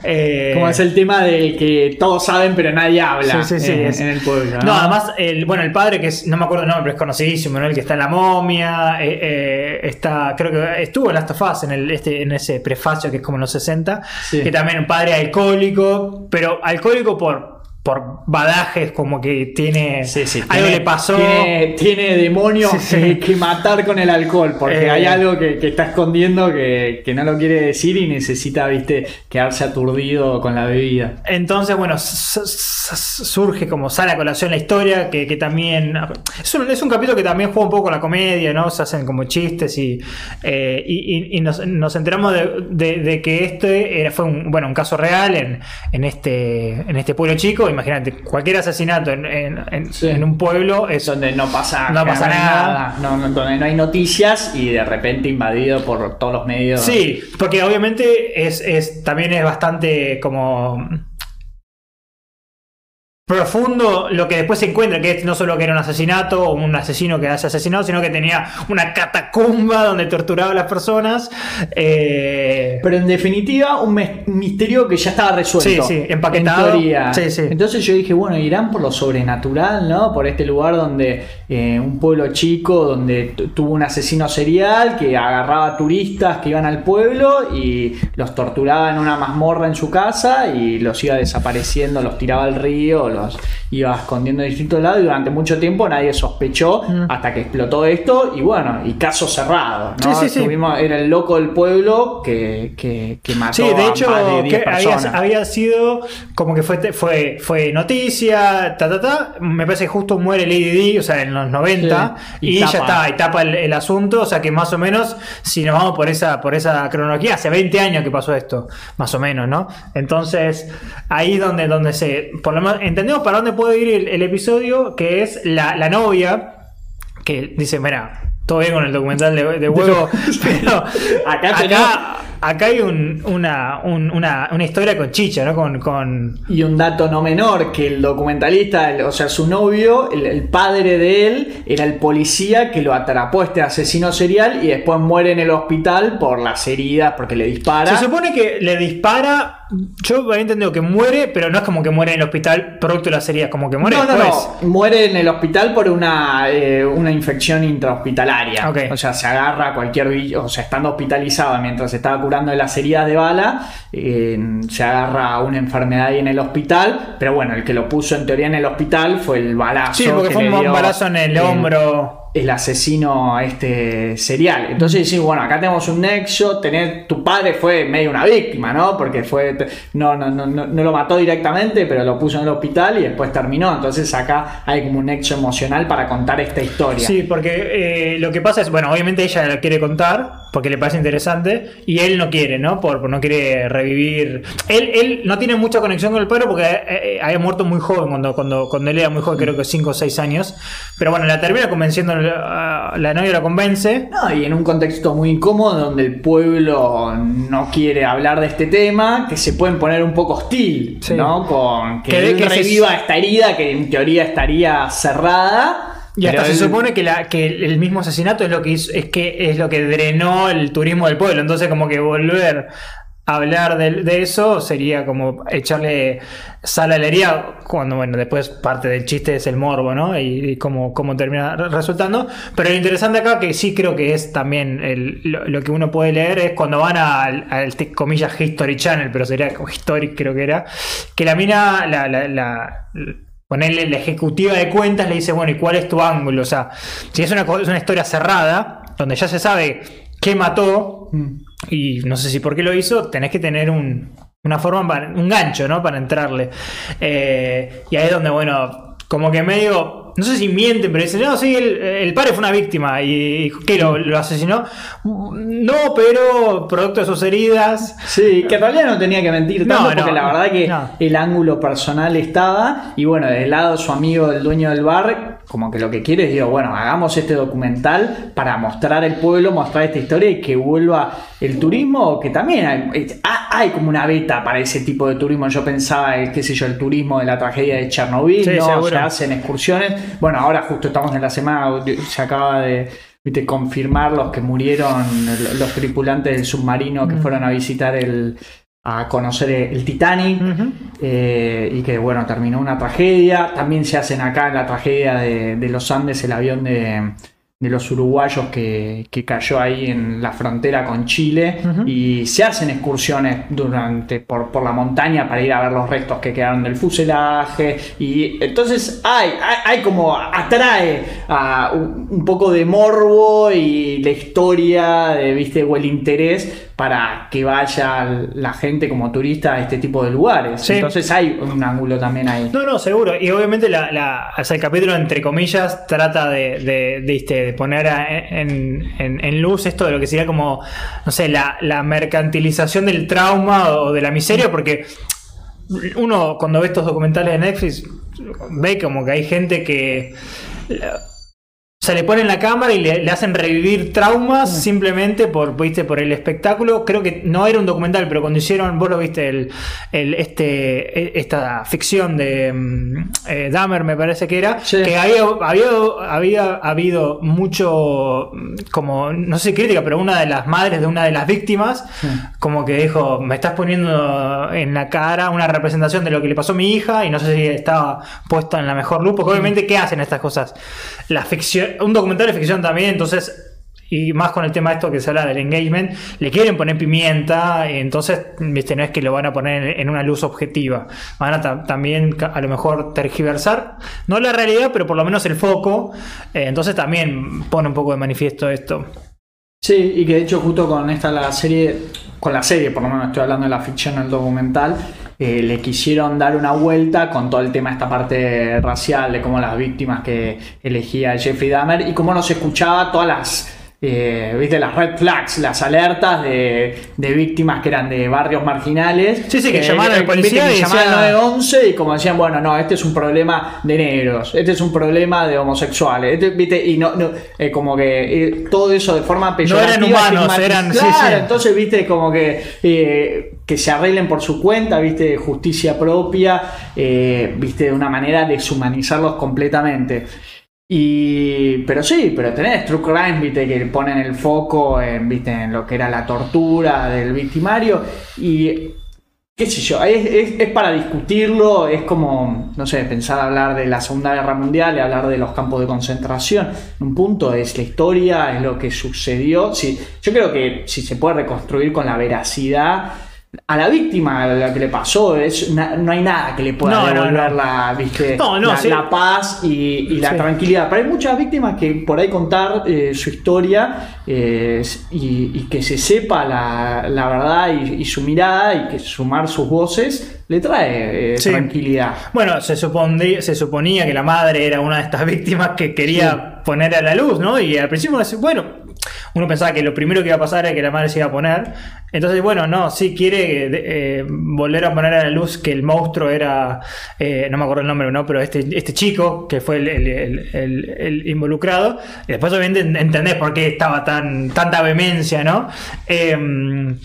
Eh, como es el tema de que todos saben pero nadie habla en, el pueblo. ¿no? además, el, bueno, el padre que es, no me acuerdo el nombre, pero es conocidísimo, ¿no? El que está en la momia, eh, está, creo que estuvo en Last of Us en, el, este, en ese prefacio que es como no sé 60, que también un padre alcohólico, pero alcohólico por por badajes, como que tiene. algo le pasó. Tiene, demonios que, matar con el alcohol, porque hay eh. algo que, está escondiendo que, no lo quiere decir y necesita, viste, quedarse aturdido con la bebida. Entonces, bueno, surge como sale a colación la historia, que, también. Es un, es un, capítulo que también juega un poco con la comedia, ¿no? Se hacen como chistes y, eh, y, nos, enteramos de, que este era, fue un, bueno, un caso real en, en, este, en este pueblo chico imagínate, cualquier asesinato en, un pueblo es donde no pasa, no pasa nada, donde no hay noticias y de repente invadido por todos los medios. Sí, porque obviamente es, es también es bastante como profundo lo que después se encuentra, que es no solo que era un asesinato o un asesino que haya asesinado, sino que tenía una catacumba donde torturaba a las personas. Eh, Pero en definitiva, un misterio que ya estaba resuelto. Sí, sí, empaquetado. Entonces yo dije, bueno, irán por lo sobrenatural, ¿no? Por este lugar donde eh, un pueblo chico, donde tuvo un asesino serial que agarraba turistas que iban al pueblo y los torturaba en una mazmorra en su casa y los iba desapareciendo, los tiraba al río, iba escondiendo en distintos lados y durante mucho tiempo nadie sospechó mm. hasta que explotó esto y bueno, y caso cerrado. era el loco del pueblo que, que, mató de hecho, a de Había, sido como que fue, fue, fue noticia, ta, ta, ta. Me parece que justo muere Lady D, o sea, en los 90, y, ya está, y tapa el, asunto. O sea que más o menos, si nos vamos por esa, por esa cronología, hace 20 años que pasó esto, más o menos, ¿no? Entonces, ahí donde, donde se, por lo menos, entendemos para dónde puede ir el, episodio, que es la, novia, que dice, mira, todo bien con el documental de, huevo, (laughs) pero acá, acá, hay una, una, historia con chicha, ¿no? Con, Y un dato no menor, que el documentalista, o sea, su novio, el, padre de él, era el policía que lo atrapó este asesino serial y después muere en el hospital por las heridas, porque le dispara. Se supone que le dispara yo había entendido que muere, pero no es como que muere en el hospital producto de las heridas, como que muere no, No, no, muere en el hospital por una, eh, una infección intrahospitalaria. O sea, se agarra cualquier o sea, estando hospitalizado mientras estaba de las heridas de bala, eh, se agarra una enfermedad ahí en el hospital, pero bueno, el que lo puso en teoría en el hospital fue el balazo. Sí, porque fue un balazo en el hombro el asesino este serial. Entonces bueno, acá tenemos un nexo, tener, tu padre fue medio una víctima, ¿no? Porque fue, no, no, no, no, lo mató directamente, pero lo puso en el hospital y después terminó. Entonces acá hay como un nexo emocional para contar esta historia. Sí, porque eh, lo que pasa es, bueno, obviamente ella la quiere contar porque le parece interesante y él no quiere, ¿no? Por, no quiere revivir. Él, él no tiene mucha conexión con el padre porque eh, eh, había muerto muy joven cuando, cuando, cuando él era muy joven, creo que 5 o 6 años. Pero bueno, la termina convenciendo la novia la convence. No, y en un contexto muy incómodo donde el pueblo no quiere hablar de este tema, que se pueden poner un poco hostil, ¿no? Con que, que reviva esta herida que en teoría estaría cerrada. Y hasta se supone que, la, que el mismo asesinato es lo que es que es lo que drenó el turismo del pueblo. Entonces, como que volver hablar de, eso sería como echarle sal a la herida cuando, bueno, después parte del chiste es el morbo, ¿no? Y, cómo, cómo termina re- resultando. Pero lo interesante acá, que sí creo que es también lo, que uno puede leer, es cuando van al, comillas, History Channel, pero sería como History, creo que era, que la mina, la, ponerle la ejecutiva de cuentas le dice, bueno, ¿y cuál es tu ángulo? O sea, si es una, es una historia cerrada, donde ya se sabe qué mató, Mm. Y no sé si por qué lo hizo, tenés que tener un, una forma, para, un gancho, ¿no? Para entrarle. Eh, y ahí es donde, bueno, como que medio, no sé si mienten, pero dicen, no, sí, el, el padre fue una víctima. ¿Y qué? ¿Lo, lo asesinó? No, pero producto de sus heridas. Sí, que en realidad no tenía que mentir No, tanto no, porque la verdad que no. el ángulo personal estaba y bueno, del lado de su amigo, el dueño del bar, como que lo que quiere es, digo, bueno, hagamos este documental para mostrar el pueblo, mostrar esta historia y que vuelva el turismo, que también hay, como una beta para ese tipo de turismo. Yo pensaba, eh, qué sé yo, el turismo de la tragedia de Chernobyl, Sí, ¿no? Se hacen excursiones. Bueno, ahora justo estamos en la semana, se acaba de confirmar los que murieron, el- los tripulantes del submarino que Mm. fueron a visitar el a conocer el Titanic eh, y que bueno terminó una tragedia. También se hacen acá en la tragedia de, de los Andes el avión de, de los uruguayos que, que cayó ahí en la frontera con Chile y se hacen excursiones durante por, por la montaña para ir a ver los restos que quedaron del fuselaje y entonces hay, hay, hay como atrae a un, un poco de morbo y la historia de, viste o el interés para que vaya la gente como turista a este tipo de lugares Sí. entonces hay un ángulo también ahí No, no, seguro. Y obviamente la, la- o sea, el capítulo, entre comillas, trata de, de, de, este, de poner en, en- en luz esto de lo que sería como, no sé, la, la mercantilización del trauma o de la miseria, porque uno cuando ve estos documentales de Netflix ve como que hay gente que... Se le ponen la cámara y le, le hacen revivir traumas simplemente por, ¿viste? por el espectáculo. Creo que no era un documental, pero cuando hicieron, vos lo viste, el, el- este, e- esta ficción de mm, eh, Dahmer, me parece que era, Sí. que había, había, había habido mucho, mm, como, no sé crítica, pero una de las madres de una de las víctimas, Sí. como que dijo, me estás poniendo en la cara una representación de lo que le pasó a mi hija y no sé si estaba puesta en la mejor luz, porque obviamente, ¿qué hacen estas cosas? La ficción, un documental de ficción también, entonces, y más con el tema esto que se habla del engagement, le quieren poner pimienta, entonces, viste, no es que lo van a poner en una luz objetiva, van a ta- también a lo mejor tergiversar, no la realidad, pero por lo menos el foco, eh, entonces también pone un poco de manifiesto esto. Sí, y que de hecho justo con esta la serie, con la serie, por lo menos estoy hablando de la ficción, el documental, eh, le quisieron dar una vuelta con todo el tema, esta parte racial, de cómo las víctimas que elegía Jeffrey Dahmer y cómo nos escuchaba todas las, eh, viste, las red flags, las alertas de, de víctimas que eran de barrios marginales. Sí, sí, que llamaban al viste, policía que y decía- al 911 y como decían, bueno, no, este es un problema de negros, este es un problema de homosexuales, este, viste, y no, no, eh, como que eh, todo eso de forma peyorativa. eran humanos, eran- Claro, sí. entonces, viste, como que, eh, que se arreglen por su cuenta, viste, justicia propia, eh, viste, de una manera de deshumanizarlos completamente. Y, pero sí, pero tenés True Crime, viste, que ponen el foco en, lo que era la tortura del victimario y qué sé yo, es, es- es para discutirlo, es como, no sé, pensar hablar de la Segunda Guerra Mundial y hablar de los campos de concentración. Un punto es la historia, es lo que sucedió. Sí, yo creo que si se puede reconstruir con la veracidad, a la víctima lo que le pasó, es, no hay nada que le pueda No, devolver no. La, ¿viste? La, sí. la paz y, y la Sí. tranquilidad. Pero hay muchas víctimas que por ahí contar eh, su historia eh, y, y que se sepa la, la verdad y, y su mirada y que sumar sus voces le trae eh, Sí. tranquilidad. Bueno, se, se suponía que la madre era una de estas víctimas que quería poner a la luz, ¿no? Y al principio, bueno, uno pensaba que lo primero que iba a pasar era que la madre se iba a poner. Entonces, bueno, no, sí quiere eh, volver a poner a la luz que el monstruo era, eh, no me acuerdo el nombre, ¿no? Pero este, este chico que fue el, involucrado. Y después, obviamente, entendés por qué estaba tan tanta vehemencia, ¿no? Em,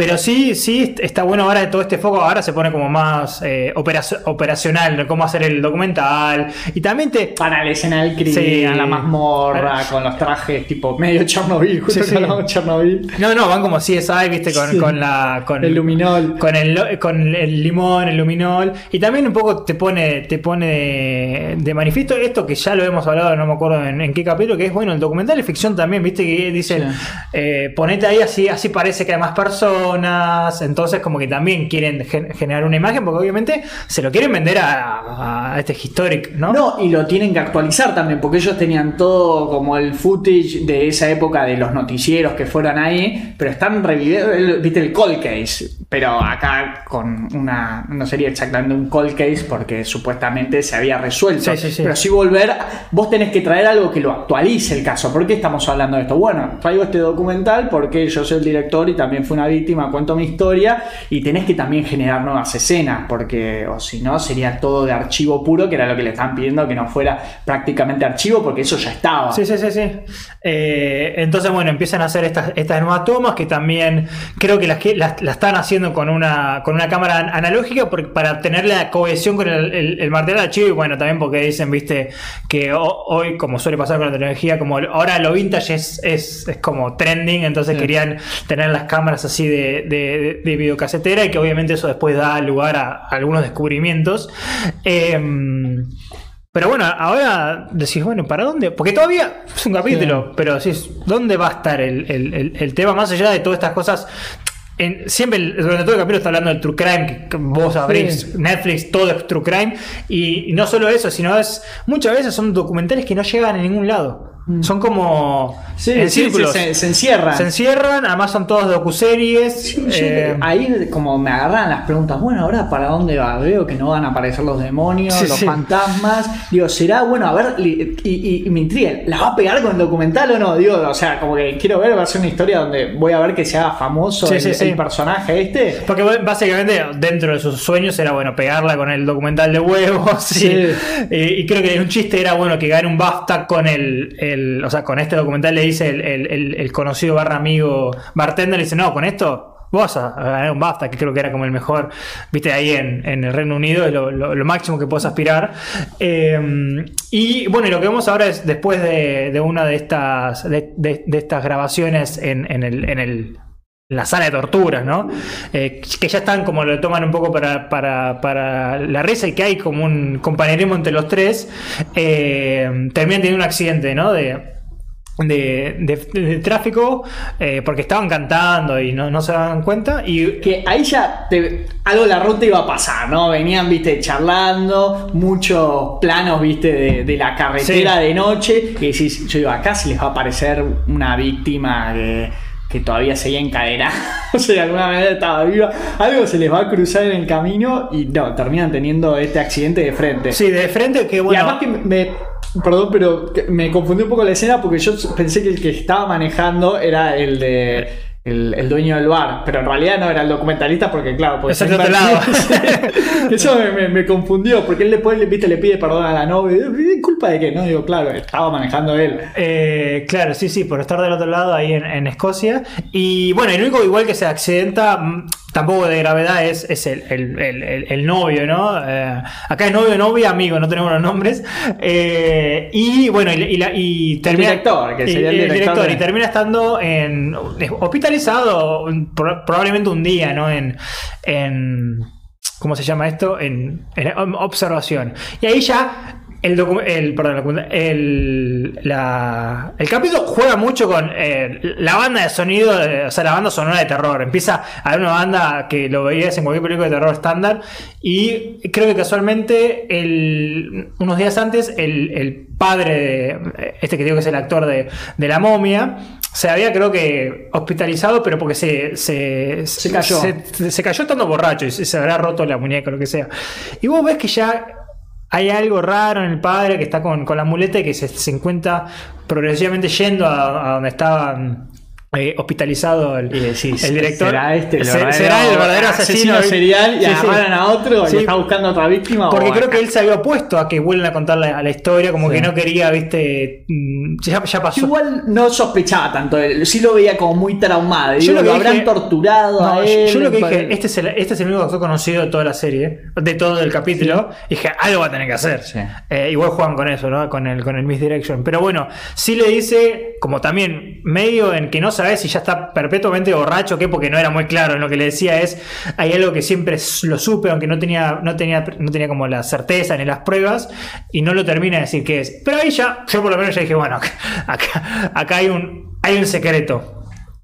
Pero sí, sí, está bueno ahora de todo este foco, ahora se pone como más eh, operacional, cómo hacer el documental. Y también te... Para la escena del crimen, a la mazmorra, con los trajes tipo medio Chernobyl, justo sí, Chernobyl. No, no, van como CSI, viste, con, con la... Con el luminol. Con el, con el limón, el luminol. Y también un poco te pone, te pone de, manifiesto esto que ya lo hemos hablado, no me acuerdo en, qué capítulo, que es bueno, el documental de ficción también, viste, que dicen, eh, ponete ahí así, así parece que hay más personas. Entonces, como que también quieren generar una imagen, porque obviamente se lo quieren vender a, este historic, ¿no? No, y lo tienen que actualizar también, porque ellos tenían todo como el footage de esa época de los noticieros que fueron ahí, pero están reviviendo, viste, el cold case, pero acá con una, no sería exactamente un cold case porque supuestamente se había resuelto, pero si volver, vos tenés que traer algo que lo actualice el caso. ¿Por qué estamos hablando de esto? Bueno, traigo este documental porque yo soy el director y también fui una víctima, cuento mi historia y tenés que también generar nuevas escenas, porque o si no sería todo de archivo puro, que era lo que le estaban pidiendo que no fuera prácticamente archivo, porque eso ya estaba. Sí, sí, sí, sí. Eh, entonces, bueno, empiezan a hacer estas, estas nuevas tomas que también creo que las, que las, están haciendo con una, con una cámara analógica para tener la cohesión con el, el, material archivo y bueno, también porque dicen, viste, que hoy, como suele pasar con la tecnología, como ahora lo vintage es, es, es como trending, entonces querían tener las cámaras así de, de, de, videocasetera y que obviamente eso después da lugar a, algunos descubrimientos. Em, pero bueno, ahora decís, bueno, ¿para dónde? Porque todavía es un capítulo, pero decís, ¿dónde va a estar el, el, el, tema más allá de todas estas cosas siempre durante todo el capítulo está hablando del true crime, que vos abrís Netflix, todo es true crime, y, no solo eso, sino es muchas veces son documentales que no llegan a ningún lado. Mm. Son como en círculos. se, encierran. Se encierran, además son todos docuseries. Eh, ahí como me agarran las preguntas, bueno, ahora para dónde va? Veo que no van a aparecer los demonios, los fantasmas. Digo, será bueno, a ver, y, me intriga, ¿la va a pegar con el documental o no? Digo, o sea, como que quiero ver, va a ser una historia donde voy a ver que se haga famoso el, personaje este. Porque básicamente dentro de sus sueños era bueno pegarla con el documental de huevos. (laughs) Y, creo que un chiste era bueno que gane un BAFTA con el o sea, con este documental le dice el, conocido barra amigo bartender, le dice, no, con esto vas a ganar un BAFTA, que creo que era como el mejor, viste, ahí en, el Reino Unido, es lo, máximo que puedes aspirar. Em, y bueno, lo que vemos ahora es después de, una de estas, de, estas grabaciones en, el, la sala de torturas, ¿no? Eh, que ya están como lo toman un poco para, para, la risa y que hay como un compañerismo entre los tres, eh, terminan teniendo un accidente, ¿no? De, de, tráfico eh, porque estaban cantando y no, se daban cuenta y que ahí ya algo de la ruta iba a pasar, ¿no? Venían, viste, charlando, muchos planos, viste, de, la carretera de noche y decís, yo digo, acá se les va a aparecer una víctima que que todavía seguía encadenada, (laughs) o sea, de alguna manera estaba viva, algo se les va a cruzar en el camino y no, terminan teniendo este accidente de frente. Sí, de frente, que bueno. Y además que me, perdón, pero me confundí un poco la escena porque yo pensé que el que estaba manejando era el de el, dueño del bar, pero en realidad no era el documentalista porque claro, pues otro lado. eso me, confundió, porque él después ¿viste? le pide perdón a la novia, ¿culpa de qué? No, digo, claro, estaba manejando él. Eh, claro, sí, sí, por estar del otro lado ahí en, en Escocia. Y bueno, el único igual que se accidenta mm, tampoco de gravedad es, es el, el, el, novio, ¿no? Eh, acá es novio, novia, amigo, no tenemos los nombres. Eh, y bueno, y, y, termina. El director, que sería el director. y termina estando en, hospitalizado probablemente un día, ¿no? En. en ¿Cómo se llama esto? En, en observación. Y ahí ya el, el, perdón, el, la, el capítulo juega mucho con eh, la banda de sonido, o sea, la banda sonora de terror. Empieza a haber una banda que lo veías en cualquier película de terror estándar. Y creo que casualmente, el, unos días antes, el, padre de este que digo que es el actor de, de, la momia, se había, creo que, hospitalizado, pero porque se, se, se cayó. Se, se, cayó estando borracho y se, habrá roto la muñeca o lo que sea. Y vos ves que ya hay algo raro en el padre que está con, la muleta y que se, encuentra progresivamente yendo a, donde estaban eh, hospitalizado el, Y decís, el director. ¿Será este el Se- verdadero, será el verdadero asesino, serial y Sí, agarran a otro y está buscando a otra víctima? Porque creo acá? que él se había opuesto a que vuelvan a contar la, la historia, como Sí. que no quería, viste, mm, ya, ya pasó. Yo igual no sospechaba tanto de él, sí lo veía como muy traumado. Yo Digo, lo que habrán dije- torturado No, a él. yo lo que dije, este es, el, este es el único actor conocido de toda la serie, de todo el capítulo. Y dije, algo va a tener que hacer. Eh, igual juegan con eso, ¿no? Con el, con el Misdirection. Pero bueno, sí le dice, como también medio en que no sabes si ya está perpetuamente borracho o qué, porque no era muy claro. En lo que le decía es, hay algo que siempre lo supe, aunque no tenía, no tenía, no tenía como la certeza ni las pruebas, y no lo termina de decir qué es. Pero ahí ya, yo por lo menos ya dije, bueno, (laughs) acá, acá hay un, hay un secreto.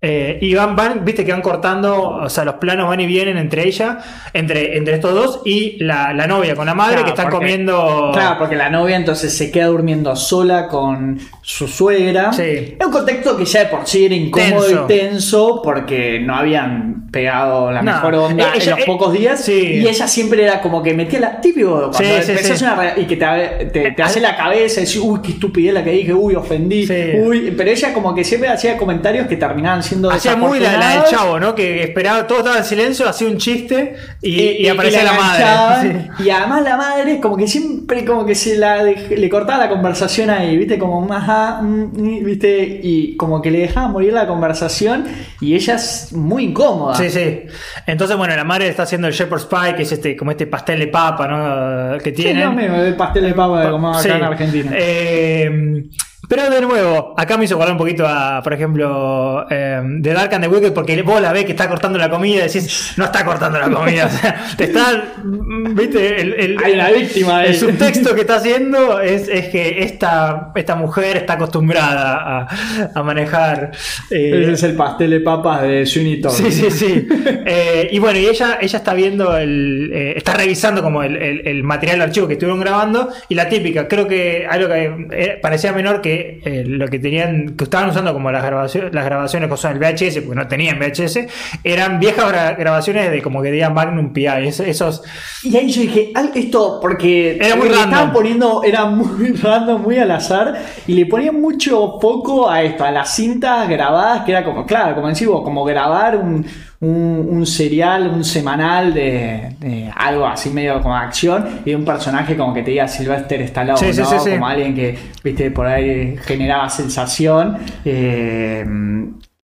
Eh, y van, van, viste que van cortando, o sea, los planos van y vienen entre ella, entre, entre estos dos y la, la novia con la madre Claro, que están porque- comiendo. Claro, porque la novia entonces se queda durmiendo sola con su suegra. Sí. Es un contexto que ya de por sí era incómodo Tenso. y tenso porque no habían pegado la No. mejor onda Eh, ella- en los eh, pocos días. sí. Y ella siempre era como que metía la. Típico, cuando Sí, empezás una y que te, te, te hace la cabeza y decís, uy, qué estupidez la que dije, uy, ofendí. Sí. Uy, pero ella como que siempre hacía comentarios que terminaban siendo Hacía muy la, la del chavo, ¿no? Que esperaba, todo estaba en silencio, hacía un chiste y, y aparecía la, madre. Sí. Y además la madre como que siempre como que se la dej- le cortaba la conversación ahí, viste, como ajá, mm, mm, viste, y como que le dejaba morir la conversación y ella es muy incómoda. Sí, sí. Entonces, bueno, la madre está haciendo el shepherd's pie, que es este, como este pastel de papa, ¿no? Que Sí, tiene. no, mismo, el pastel de papa de como acá Sí. en Argentina. Eh, pero de nuevo, acá me hizo acordar un poquito a, por ejemplo, eh, de Dark and the Wicked, porque vos la ves que está cortando la comida y decís, no está cortando la comida. (laughs) O sea, te está, viste, el, el- Hay una víctima ahí. el subtexto que está (laughs) haciendo es, es que esta, esta mujer está acostumbrada a, a manejar. eh, Ese es el pastel de papas de Sweeney Todd. Sí, sí, sí. (laughs) Eh, y bueno, y ella, ella está viendo el. eh, está revisando como el, el- el material de archivo que estuvieron grabando. Y la típica, creo que algo que parecía menor que eh, lo que tenían, que estaban usando como las grabaciones, las grabaciones que son el VHS, porque no tenían VHS, eran viejas gra- grabaciones de como que digan Magnum PI. es- Esos. Y ahí yo dije, "Al- esto, porque Era muy le random. estaban poniendo, era muy (laughs) random, muy al azar, y le ponían mucho foco a esto, a las cintas grabadas, que era como, claro, como decís vos, como grabar un, un, un serial, un semanal de, de algo así medio como acción, y un personaje como que te diga Sylvester Stallone, Sí, sí, ¿no? sí, sí. Como alguien que, viste, por ahí generaba sensación, eh,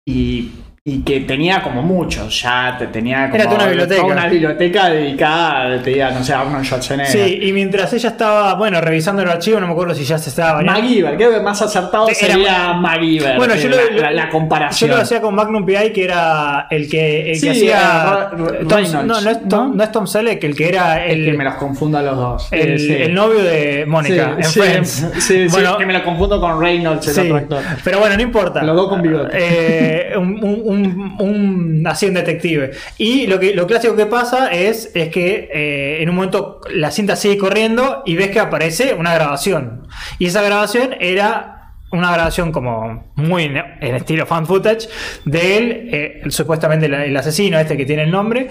y... y que tenía como muchos, ya te tenía como Era una biblioteca. una biblioteca dedicada, te diga, no sé, a Arnold Schwarzenegger. Sí, y mientras ella estaba, bueno, revisando el archivo, no me acuerdo si ya se estaba bañando. MacGyver, creo que más acertado era sería MacGyver. Bueno, yo lo, la, la- comparación. Yo lo hacía con Magnum PI, que era el que, el Sí, que hacía. Tom- Reynolds, no, no es Tom, ¿no? no es Tom Selleck, el que era el el, que me los confundo a los dos. el, Eh, sí. el novio de Mónica en Friends. (laughs) Sí, sí, bueno, que me lo confundo con Reynolds, el otro actor. pero bueno, no importa. Los dos con bigote. Eh, un, un, un- un- así un detective. Y lo que lo clásico que pasa es, es que eh, en un momento la cinta sigue corriendo y ves que aparece una grabación. Y esa grabación era una grabación como muy en, estilo fan footage de él, eh, supuestamente el, el asesino este que tiene el nombre.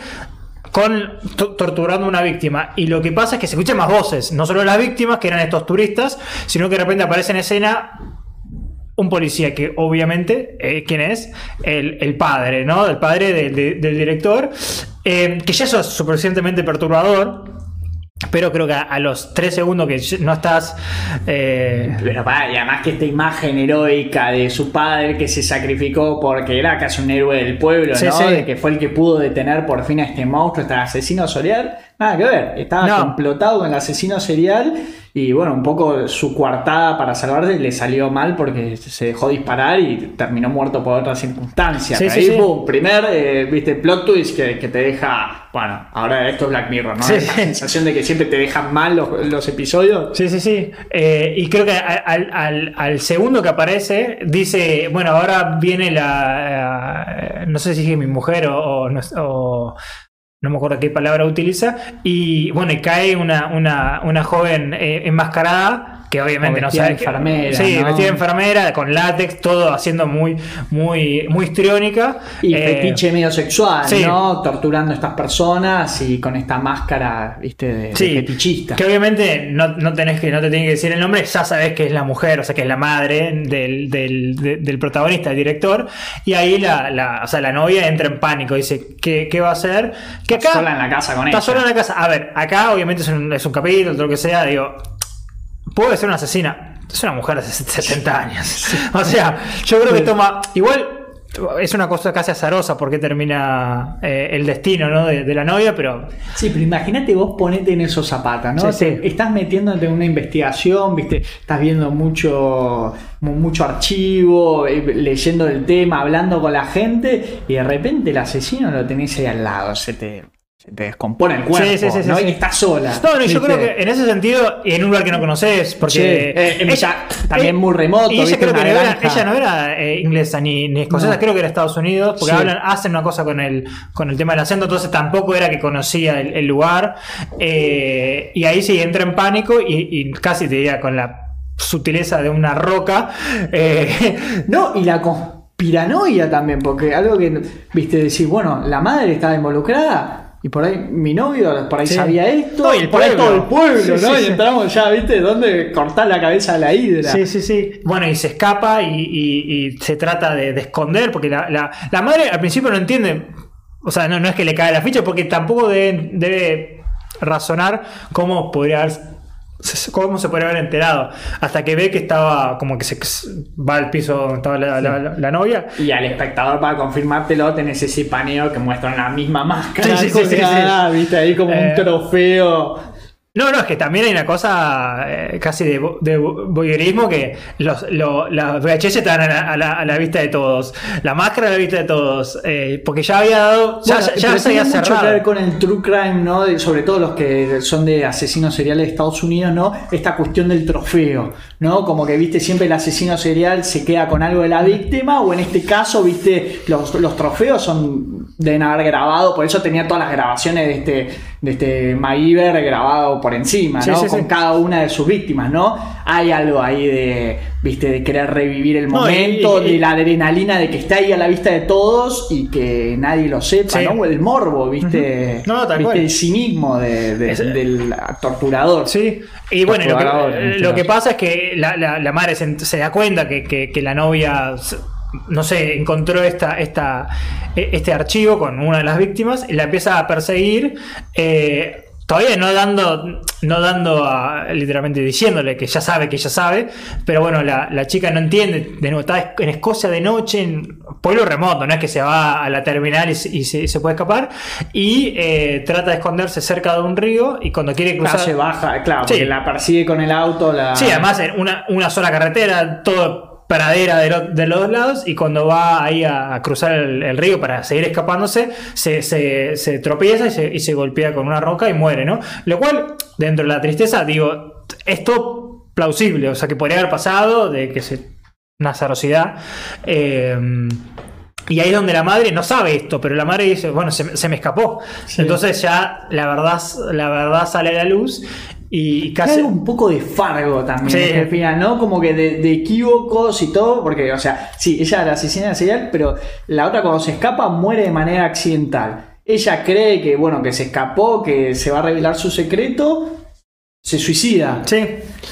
Con to- torturando a una víctima. Y lo que pasa es que se escuchan más voces. No solo las víctimas, que eran estos turistas, sino que de repente aparece en escena un policía que obviamente, eh, ¿quién es? El, el padre, ¿no? El padre de- de- del director, eh, que ya eso es suficientemente perturbador, pero creo que a, a los tres segundos que no estás... eh, Pero pará, y además que esta imagen heroica de su padre que se sacrificó porque era casi un héroe del pueblo, Sí, ¿no? sí. De que fue el que pudo detener por fin a este monstruo, este asesino serial. Nada que ver, estaba No. complotado con el asesino serial y bueno, un poco su coartada para salvarse le salió mal porque se dejó disparar y terminó muerto por otras circunstancias. Sí, Pero sí, ahí, sí. pum, primer, eh, viste, plot twist que, que te deja, bueno, ahora esto es Black Mirror, ¿no? Sí. sensación de que siempre te dejan mal los, los episodios. Sí, sí, sí. Eh, y creo que al, al- segundo que aparece, dice, bueno, ahora viene la... eh, no sé si es mi mujer o, o o- no me acuerdo qué palabra utiliza. Y bueno, y cae una, una, una joven eh, enmascarada que obviamente no sabe. enfermera, Sí, ¿no? vestida de enfermera, con látex, todo haciendo muy, muy, muy histriónica. Y Eh, fetiche medio sexual, sí. ¿no? Torturando a estas personas y con esta máscara, viste, de, de Sí, fetichista. que obviamente no, no tenés que, no te tienen que decir el nombre, ya sabes que es la mujer, o sea que es la madre del, del, de- del protagonista, el director, y ahí la, la, o sea, la novia entra en pánico, dice, ¿qué, qué va a hacer? Que Está sola en la casa con Está ella. sola en la casa. A ver, acá obviamente es un, es un capítulo, todo lo que sea, digo, puede ser una asesina. Es una mujer de 70 años. (laughs) O sea, yo creo que toma. Igual es una cosa casi azarosa porque termina eh, el destino ¿no? de, de la novia, pero. Sí, pero imagínate vos ponete en esos zapatos, ¿no? Sí, sí. Estás metiéndote en una investigación, viste, estás viendo mucho, mu- mucho archivo, eh, leyendo el tema, hablando con la gente, y de repente el asesino lo tenés ahí al lado, se te, se te descompone el cuerpo, Sí, sí, sí, ¿no? Y estás sola. No, no, yo creo que en ese sentido, y en un lugar que no conoces, porque. Sí, eh, ya también muy remoto, Y ella creo que no era, ella no era eh, inglesa ni, ni escocesa, No. creo que era Estados Unidos, porque hablan, hacen una cosa con el, con el tema del acento, entonces tampoco era que conocía el, el lugar. eh, y ahí sí entra en pánico y, y casi te diría con la sutileza de una roca. eh, No, y la conspiranoia también, porque algo que, viste, decir, bueno, la madre estaba involucrada. Y por ahí mi novio por ahí Sí. sabía esto. No, y el por ahí todo el pueblo, Sí, ¿no? sí, y entramos ya, ¿viste? ¿Dónde cortar la cabeza a la hidra? Sí, sí, sí. Bueno, y se escapa y, y- y se trata de, de esconder, porque la, la- la madre al principio no entiende, o sea, no, no es que le cae la ficha, porque tampoco debe, debe razonar cómo podría haber- cómo se podría haber enterado, hasta que ve que estaba como que se va al piso donde estaba la, la- la- la novia. Y al espectador, para confirmártelo, tenés ese paneo que muestra la misma máscara. Sí, sí, sí, sí, colgada, ¿viste? Ahí como Eh, un trofeo. No, no, es que también hay una cosa eh, casi de, de vo- voyeurismo que los, lo- las VHS están a la, a la- a la vista de todos, la máscara a la vista de todos, eh, porque ya había dado, ya, Bueno, ya pero se había tiene mucho que cerrado. ver con el true crime, ¿no? De- sobre todo los que son de asesinos seriales de Estados Unidos, ¿no? Esta cuestión del trofeo, ¿no? Como que, viste, siempre el asesino serial se queda con algo de la víctima, o en este caso, viste, los, los trofeos son deben haber grabado, por eso tenía todas las grabaciones de este, de este MacGyver grabado por encima, Sí, ¿no? sí, con sí. cada una de sus víctimas, ¿no? Hay algo ahí de, viste, de querer revivir el No, y- momento, y- de la adrenalina de que está ahí a la vista de todos y que nadie lo sepa. ¿no? O el morbo, ¿viste? No, tal ¿Viste? El cinismo de- de- Es- del torturador. Sí, y bueno, lo que, lo que caso. pasa es que la, la- la madre se, se da cuenta que, que- que la novia, no sé, encontró esta, esta, e- este archivo con una de las víctimas y la empieza a perseguir. eh, Todavía no dando, no dando a, literalmente diciéndole que ya sabe que ya sabe, pero bueno, la, la chica no entiende, de nuevo, está en Escocia de noche, en pueblo remoto, no es que se va a la terminal y, se- y se, se puede escapar, y eh, trata de esconderse cerca de un río y cuando quiere cruzar... Calle baja, claro, Sí. porque la persigue con el auto. La... Sí, además en una, una sola carretera, todo pradera de, lo- de los dos lados, y cuando va ahí a, a cruzar el, el río para seguir escapándose, se, se- se tropieza y se, y se golpea con una roca y muere, ¿no? Lo cual, dentro de la tristeza, digo, esto plausible, o sea, que podría haber pasado, de que se. una azarosidad. eh, y ahí es donde la madre no sabe esto, pero la madre dice, bueno, se, me- se me escapó. Sí. Entonces ya la verdad, la verdad sale a la luz y casi... un poco de Fargo también, Sí. al final, ¿no? Como que de, de equívocos y todo, porque, o sea, sí, ella era asesina serial, pero la otra cuando se escapa muere de manera accidental. Ella cree que, bueno, que se escapó, que se va a revelar su secreto, se suicida Sí.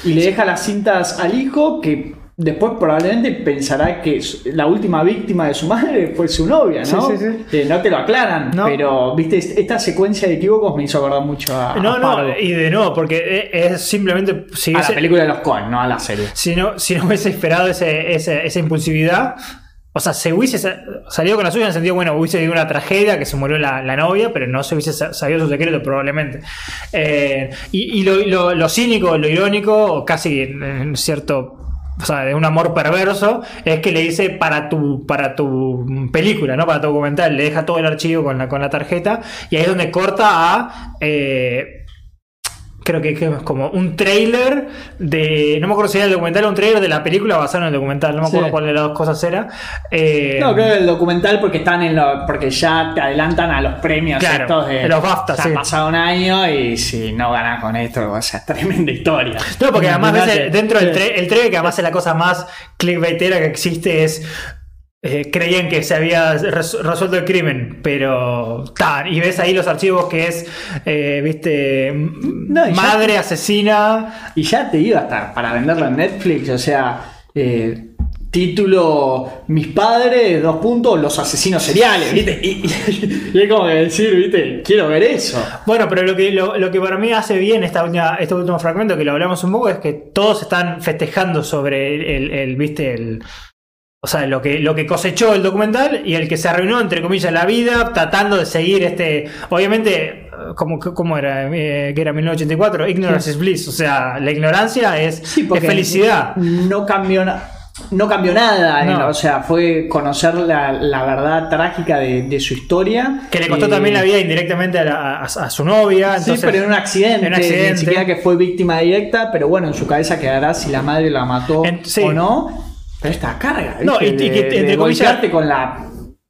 y le deja las cintas al hijo que después probablemente pensará que la última víctima de su madre fue su novia, ¿no? Sí, sí, sí. Eh, no te lo aclaran, No. pero, viste, esta secuencia de equívocos me hizo acordar mucho a, No, a no, Fargo. y de nuevo, porque es es simplemente. Si, a la película de los Coen, no a la serie. si, no, si no hubiese esperado ese- ese- esa impulsividad, o sea, se hubiese sa- salido con la suya en el sentido, bueno, hubiese habido una tragedia que se murió la, la novia, pero no se hubiese sa- sabido su secreto, probablemente. Eh, y y lo, lo- lo cínico, lo irónico, o casi en cierto. O sea, de un amor perverso, es que le dice para tu, para tu película, ¿no? Para tu documental, le deja todo el archivo con la, con la tarjeta, y ahí es donde corta a. eh, creo que es como un trailer de. No me acuerdo si era el documental o un trailer de la película basado en el documental. No me acuerdo Sí. cuál de las dos cosas era. Eh, No, creo que el documental porque están en lo, porque ya te adelantan a los premios Claro, estos de, los BAFTA, ya sí. ha pasado un año y si no ganas con esto, o sea, es (laughs) tremenda historia. No, porque además ves dentro del Sí. el trailer, que además es la cosa más clickbaitera que existe, es. Eh, creían que se había res- resuelto el crimen, pero. ta, y ves ahí los archivos que es. eh, ¿Viste? No, madre asesina. Y ya te iba hasta para venderlo en Netflix, o sea, eh, título Mis padres, dos puntos, los asesinos seriales, ¿viste? Y, y- (laughs) y es como que decir, ¿viste? Quiero ver eso. Bueno, pero lo que, lo, lo que para mí hace bien esta última- este último fragmento, que lo hablamos un poco, es que todos están festejando sobre el, el- el, ¿viste? El, o sea, lo que, lo que cosechó el documental y el que se arruinó, entre comillas, la vida, tratando de seguir este. Obviamente, como, como era? Eh, que era 1984, ignorance is bliss. O sea, la ignorancia es, Sí, es felicidad. No cambió nada. No cambió nada, No. eh, o sea, fue conocer la, la verdad trágica de, de su historia. Que le costó Eh, también la vida indirectamente a, la- a- a su novia. Sí, entonces- pero en un accidente, en un accidente. ni siquiera que fue víctima directa, pero bueno, en su cabeza quedará si la madre la mató En- sí. o no. Pero esta carga, No, ¿viste? y- y que, de, entre de comillas- con la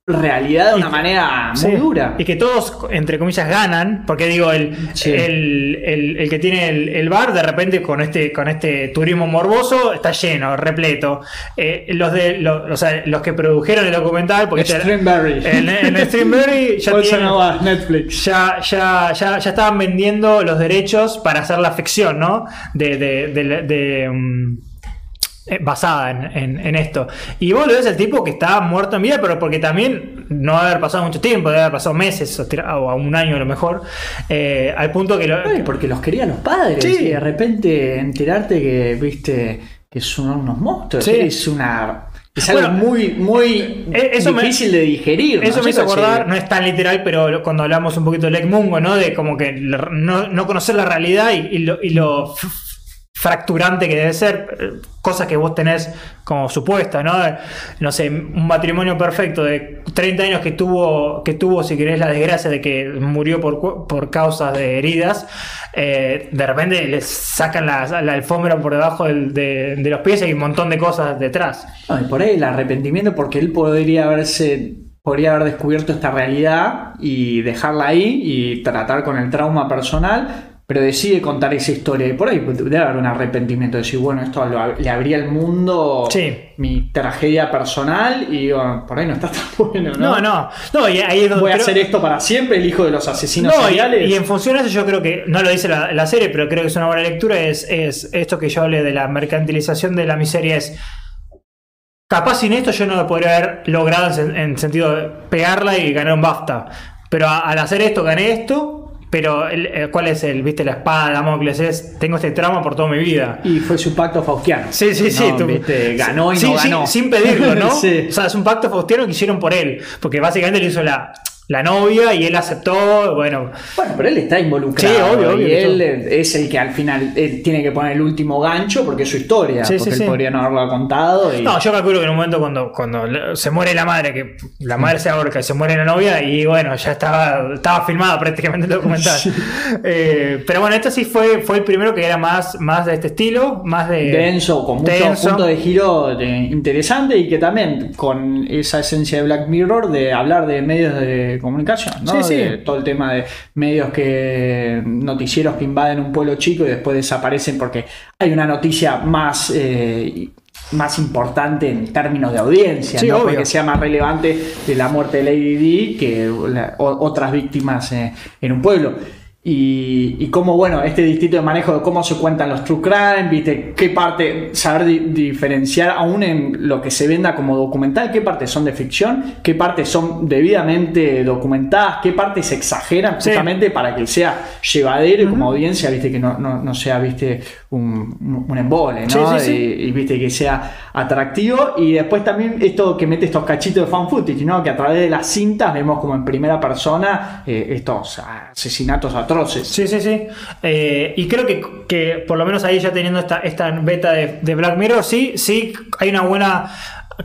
realidad de una manera Sí, muy dura. Y que todos, entre comillas, ganan. Porque digo, el, Sí. el, el- el que tiene el, el bar, de repente con este, con este turismo morboso, está lleno, repleto. Eh, los de los, o sea, los que produjeron el documental, porque este- Streamberry. en, en Streamberry (laughs) ya, tienen- Netflix. ya, ya, ya, ya estaban vendiendo los derechos para hacer la ficción, ¿no? De, de, de- de, eh, basada en, en- en esto. Y vos lo ves el tipo que está muerto en vida, pero porque también no va a haber pasado mucho tiempo, debe haber pasado meses o, un año a lo mejor, eh, al punto que lo... Ay, porque los querían los padres. Sí. Y de repente enterarte que, viste, que son unos monstruos. Sí. Es una. Es algo Bueno, muy, muy eh, eso me- difícil de digerir. Eso ¿no? me hizo acordar, no es tan literal, pero cuando hablamos un poquito de Lake Mungo, ¿no? De como que no, no conocer la realidad y, y lo, y lo fracturante que debe ser, eh, cosas que vos tenés como supuestas, ¿no? No sé, un matrimonio perfecto de 30 años que tuvo, que tuvo si querés, la desgracia de que murió por, por causas de heridas, eh, de repente les sacan la, la alfombra por debajo de, los pies y hay un montón de cosas detrás. Por ahí el arrepentimiento, porque él podría haberse. Podría haber descubierto esta realidad y dejarla ahí y tratar con el trauma personal, pero decide contar esa historia. Y por ahí debe haber un arrepentimiento, decir, bueno, esto lo- le abría al mundo Sí. mi tragedia personal y oh, por ahí no está tan (laughs) bueno, ¿no? No, no, no, y ahí es donde Voy a hacer esto para siempre, el hijo de los asesinos No, y, seriales. y en función a eso yo creo que, no lo dice la, la serie, pero creo que es una buena lectura, es, es esto que yo hablé de la mercantilización de la miseria, es capaz sin esto yo no lo podría haber logrado en, en sentido de pegarla y ganar un BAFTA, pero a- al hacer esto gané esto, pero el- el- ¿cuál es el, viste, la espada Damocles? Es, tengo este trauma por toda mi vida. Y fue su pacto faustiano. Sí, sí, sí. No, tú- viste, ganó y Sí, no sí, ganó. Sin pedirlo, ¿no? (laughs) Sí. O sea, es un pacto faustiano que hicieron por él. Porque básicamente le hizo la, la novia y él aceptó. Bueno, Bueno, pero él está involucrado. Sí, obvio, obvio Y él es el que al final él tiene que poner el último gancho porque es su historia. Sí, porque sí, él sí. podría no haberlo contado. Y... No, yo calculo que en un momento cuando, cuando se muere la madre, que la madre se ahorca y se muere la novia, y bueno, ya estaba, estaba filmado prácticamente el documental. (laughs) Eh, pero bueno, este sí fue, fue el primero que era más, más de este estilo, más de. denso, con muchos puntos de giro de- interesante y que también con esa esencia de Black Mirror de hablar de medios de comunicación, ¿no? Sí, sí. De todo el tema de medios que noticieros que invaden un pueblo chico y después desaparecen porque hay una noticia más eh, más importante en términos de audiencia, Sí, ¿no? porque sea más relevante de la muerte de Lady D que la- o- otras víctimas eh, en un pueblo. Y, y cómo, bueno, este distinto de manejo de cómo se cuentan los true crime, viste, qué parte, saber di- diferenciar aún en lo que se venda como documental, qué partes son de ficción, qué partes son debidamente documentadas, qué partes se exageran Sí. justamente para que sea llevadero y como audiencia, viste, que no, no, no sea, viste, un, un embole, ¿no? Sí, sí, sí. Y, y, viste que sea atractivo y después también esto que mete estos cachitos de fan footage, ¿no? Que a través de las cintas vemos como en primera persona eh, estos asesinatos atroces. Sí, sí, sí. Eh, y creo que, que por lo menos ahí ya teniendo esta, esta beta de, de Black Mirror, sí, sí, hay una buena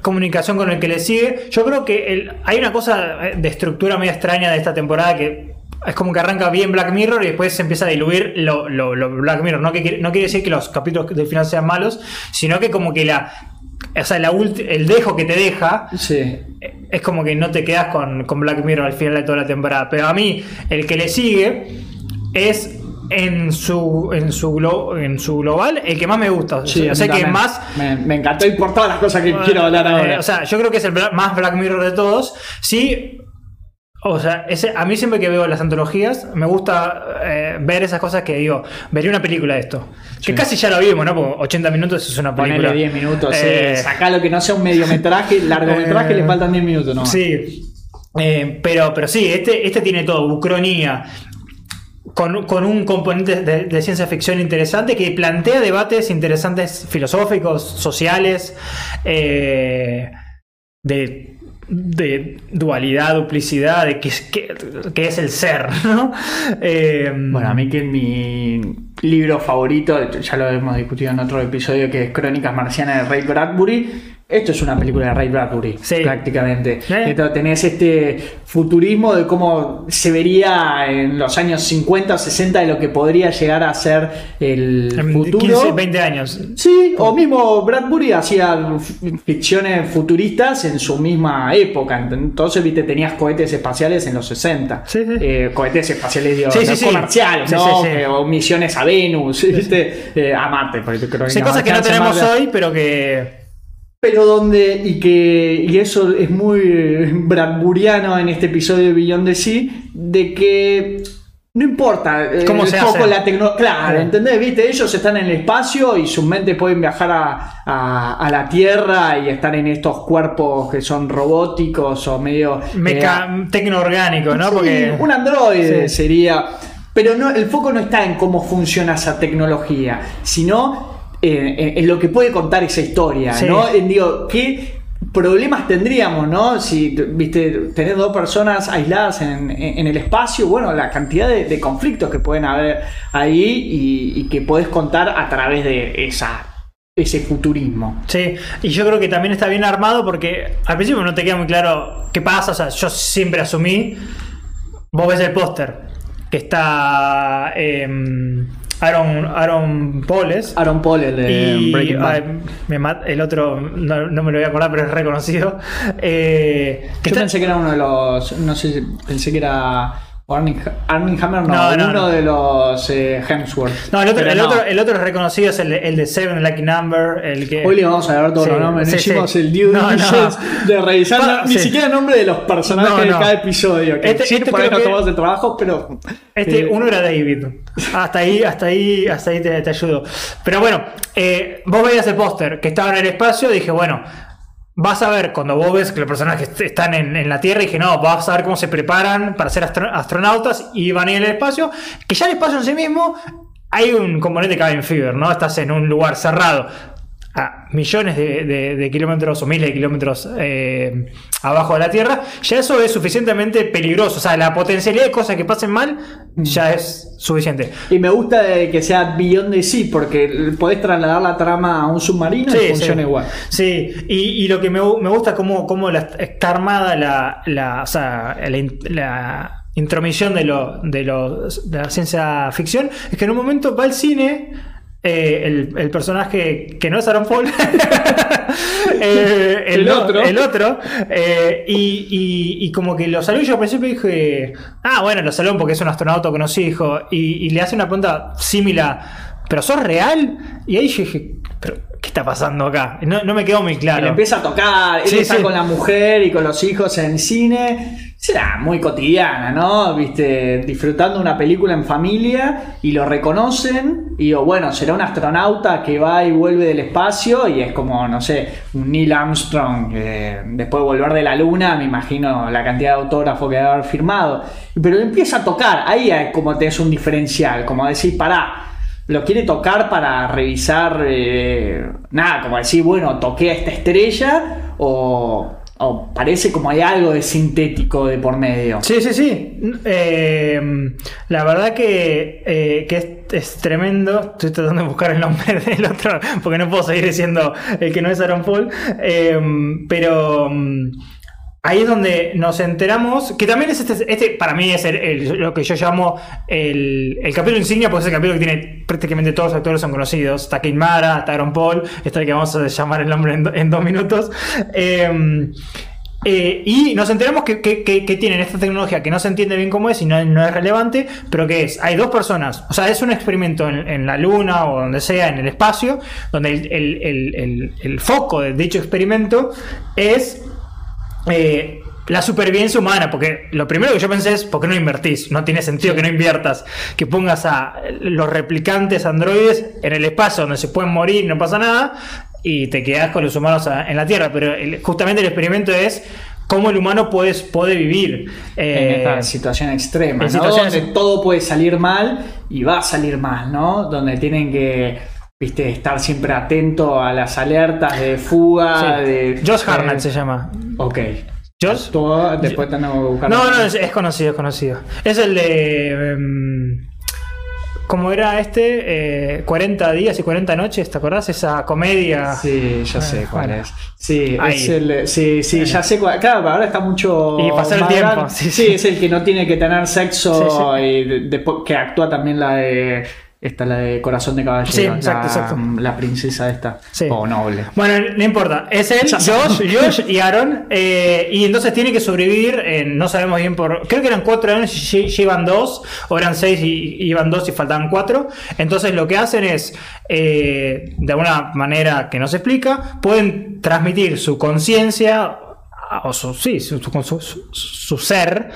comunicación con el que le sigue. Yo creo que el- hay una cosa de estructura medio extraña de esta temporada que es como que arranca bien Black Mirror y después se empieza a diluir lo, lo- lo Black Mirror. No, que, quiere- no quiere decir que los capítulos del final sean malos, sino que como que la. O sea, la el dejo que te deja Sí. es como que no te quedas con, con Black Mirror al final de toda la temporada. Pero a mí, el que le sigue es en su, en su, glo- en su global el que más me gusta. O Sí, sea, o que más. Me, me encantó y por todas las cosas que quiero hablar Eh, ahora. o sea, yo creo que es el más Black Mirror de todos. Sí. O sea, ese, a mí siempre que veo las antologías, me gusta eh, ver esas cosas que digo, vería una película de esto. Sí. Que casi ya lo vimos, ¿no? Porque 80 minutos es una película. Ponele 10 minutos, Eh, sí. Sacá lo que no sea un mediometraje, (laughs) largometraje, Eh, le faltan 10 minutos, ¿no? Sí. Eh, pero, pero sí, este, este tiene todo, ucronía. Con, con un componente de, de ciencia ficción interesante que plantea debates interesantes filosóficos, sociales, eh, de, de dualidad, duplicidad, de qué es, qué- es el ser, (laughs) ¿no? Eh, Bueno, a mí que mi libro favorito, ya lo hemos discutido en otro episodio, que es Crónicas Marcianas de Ray Bradbury. Esto es una película de Ray Bradbury, Sí. prácticamente. Eh. Esto, tenés este futurismo de cómo se vería en los años 50 o 60 de lo que podría llegar a ser el futuro. 15, 20 años. Sí, o mismo Bradbury hacía ficciones futuristas en su misma época. Entonces, viste, tenías cohetes espaciales en los 60. Sí, sí. Eh, cohetes espaciales digo, no comerciales, ¿no? Eh, O misiones a Venus, ¿viste? Eh, a Marte. porque creo cosas que no tenemos Marte. hoy, pero que. Pero donde, y que y eso es muy bradburiano en este episodio de Beyond the Sea, de que no importa eh, ¿Cómo el se foco, hace? la tecnología. Claro, Sí. ¿entendés? ¿Viste? Ellos están en el espacio y sus mentes pueden viajar a, a- a la Tierra y estar en estos cuerpos que son robóticos o medio. Meca, eh, tecnoorgánico, ¿no? Sí, Porque. un androide Sí. sería. Pero no, el foco no está en cómo funciona esa tecnología, sino en, en- en lo que puede contar esa historia, Sí. ¿no? En, digo, ¿qué problemas tendríamos, no? Si, viste, tenés dos personas aisladas en, el espacio, bueno, la cantidad de, de conflictos que pueden haber ahí y, y que podés contar a través de esa, ese futurismo. Sí, y yo creo que también está bien armado porque al principio no te queda muy claro qué pasa. O sea, yo siempre asumí. Vos ves el póster que está em, Aaron, Aaron Poles. Aaron Paul, el de Y Breaking Bad. ay, me mat- el otro no, no me lo voy a acordar, pero es reconocido. Eh, que Yo está- pensé que era uno de los. No sé, pensé que era. Arming Hammer, no, No, no, uno no. de los eh, Hemsworth. no, el otro, el, otro, el otro reconocido es el, de- el de Seven Lucky Number. El que, Hoy le vamos a dar todos Sí, los nombres. No sí, hicimos sí. el due de revisar Pa- ni siquiera el nombre de los personajes de cada episodio. Que Este- este por ahí que- el trabajo, pero. Este, eh, uno era David. Hasta ahí, hasta ahí, hasta ahí te, te ayudo. Pero bueno, eh, vos veías el póster que estaba en el espacio, dije, bueno, vas a ver cuando vos ves que los personajes están en, en la Tierra, dije, no, vas a ver cómo se preparan para ser astro- astronautas y van a ir al espacio, que ya el espacio en sí mismo hay un componente cabin fever, ¿no? Estás en un lugar cerrado. A millones de, de- de kilómetros o miles de kilómetros eh, abajo de la Tierra, ya eso es suficientemente peligroso. O sea, la potencialidad de cosas que pasen mal ya es suficiente. Y me gusta de que sea Beyond the Sea, porque podés trasladar la trama a un submarino y funciona igual. Sí, y, y lo que me, gu- me gusta es cómo, cómo la- está armada la, la, o sea, la intromisión de, lo, de, lo- de la ciencia ficción, es que en un momento va al cine. Eh, el, el personaje que no es Aaron Paul, (laughs) eh, El otro. el otro, eh, y, y- y como que lo saludó yo al principio dije, ah, bueno, lo saludó porque es un astronauta con los hijos, y, y le hace una pregunta similar, ¿pero sos real? Y ahí yo dije, ¿pero qué está pasando acá? No, no me quedó muy claro. empieza a tocar, él Sí, está sí. con la mujer y con los hijos en cine. Será muy cotidiana, ¿no? Viste, disfrutando una película en familia y lo reconocen. Y digo, bueno, será un astronauta que va y vuelve del espacio y es como, no sé, un Neil Armstrong. que después de volver de la luna, me imagino la cantidad de autógrafos que debe haber firmado. Pero empieza a tocar, ahí como te es un diferencial, como decir, pará lo quiere tocar para revisar, eh, nada, como decir, bueno, toqué a esta estrella o, parece como hay algo de sintético de por medio. Sí, sí, sí. Eh, la verdad que, eh, que es, es tremendo. Estoy tratando de buscar el nombre (laughs) del otro porque no puedo seguir diciendo el que no es Aaron Paul. Pero, mm, ahí es donde nos enteramos, que también es este, este para mí es lo que yo llamo el, el capítulo insignia, porque es el capítulo que tiene prácticamente todos los actores son conocidos. Está Kate Mara, está Aaron Paul, está el que vamos a llamar el nombre en, do- en dos minutos. Eh, eh, y nos enteramos que, que- tienen esta tecnología que no se entiende bien cómo es y no, no es relevante, pero que es, hay dos personas, o sea, es un experimento en, la luna o donde sea, en el espacio, donde el- el- el- el foco de dicho experimento es eh, la supervivencia humana, porque lo primero que yo pensé es, ¿por qué no invertís? No tiene sentido que no inviertas, que pongas a los replicantes androides en el espacio donde se pueden morir y no pasa nada, y te quedas con los humanos a- en la Tierra, pero el- justamente el experimento es cómo el humano puede, puede vivir. en eh, esta situación extrema, en ¿no? situaciones- Donde todo puede salir mal y va a salir mal, ¿no? Donde tienen que, viste, estar siempre atento a las alertas de fuga, sí. de... Josh Hartnett eh, se llama. Ok. Josh. Todo- después tenemos que buscar... No, no, es, es conocido, es conocido. Es el de. em, ¿Cómo era este? Eh, 40 días y 40 noches, ¿te acordás? Esa comedia. Sí, ya sé Ah, cuál bueno. es. Sí, Ahí. es el, sí, sí, ya sé cuál. Claro, ahora está mucho. Y pasar el tiempo, sí, Sí, sí. es el que no tiene que tener sexo Sí, y de- que actúa también la de. Esta, la de Corazón de Caballero. Sí, la, exacto, exacto. La princesa esta. Sí. O noble. Bueno, no importa. Es él, Josh. (laughs) Josh y Aaron. eh, y entonces tiene que sobrevivir. en- no sabemos bien por. Creo que eran cuatro años y lle- llevan dos. O eran seis y y iban dos y faltaban cuatro. Entonces lo que hacen es. eh, de alguna manera que no se explica. Pueden transmitir su conciencia. O su, sí, su, su- ser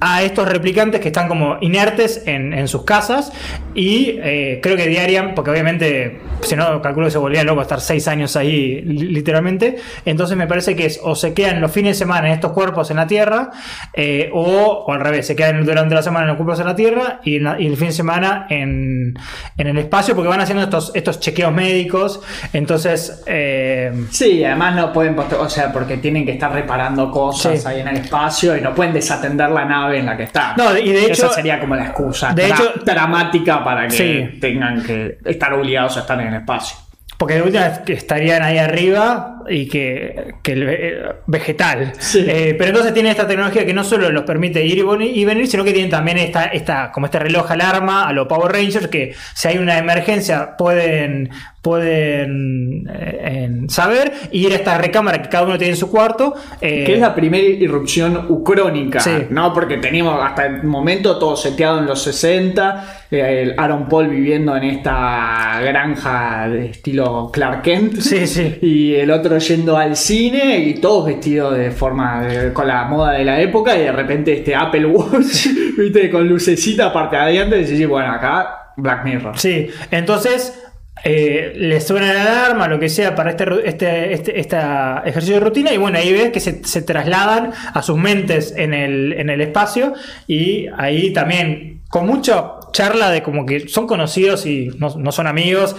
a estos replicantes que están como inertes en, en sus casas y eh, creo que diarian, porque obviamente si no calculo que se volvían locos estar seis años ahí li- literalmente, entonces me parece que es o se quedan los fines de semana en estos cuerpos en la Tierra eh, o, al revés, se quedan durante la semana en los cuerpos en la Tierra y, el fin de semana en, en el espacio porque van haciendo estos, estos chequeos médicos, entonces... eh, Sí, además no pueden. O sea, porque tienen que estar reparando cosas Sí. ahí en el espacio y no pueden desatender la nave en la que están. No, y de Esa hecho- sería como la excusa de hecho- dramática para que Sí. tengan que estar obligados a estar en el espacio. Porque de última es que estarían ahí arriba y que, que el ve- vegetal. Sí. Eh, pero entonces tiene esta tecnología que no solo los permite ir y, venir, sino que tienen también esta, esta, como este reloj alarma a los Power Rangers que si hay una emergencia pueden, pueden eh, saber y ir a esta recámara que cada uno tiene en su cuarto. eh, Que es la primera irrupción ucrónica, Sí. ¿no? Porque teníamos hasta el momento todo seteado en los 60, eh, el Aaron Paul viviendo en esta granja de estilo Clark Kent. Sí, sí. Y el otro yendo al cine y todos vestidos de forma, de- con la moda de la época y de repente este Apple Watch, (laughs) viste, con lucecita aparte de adelante y decís, bueno, acá Black Mirror. Sí, entonces eh, le suena la alarma, lo que sea, para este, este, este esta ejercicio de rutina, y bueno, ahí ves que se, se trasladan a sus mentes en el, en el espacio, y ahí también, con mucha charla de como que son conocidos y no, no son amigos.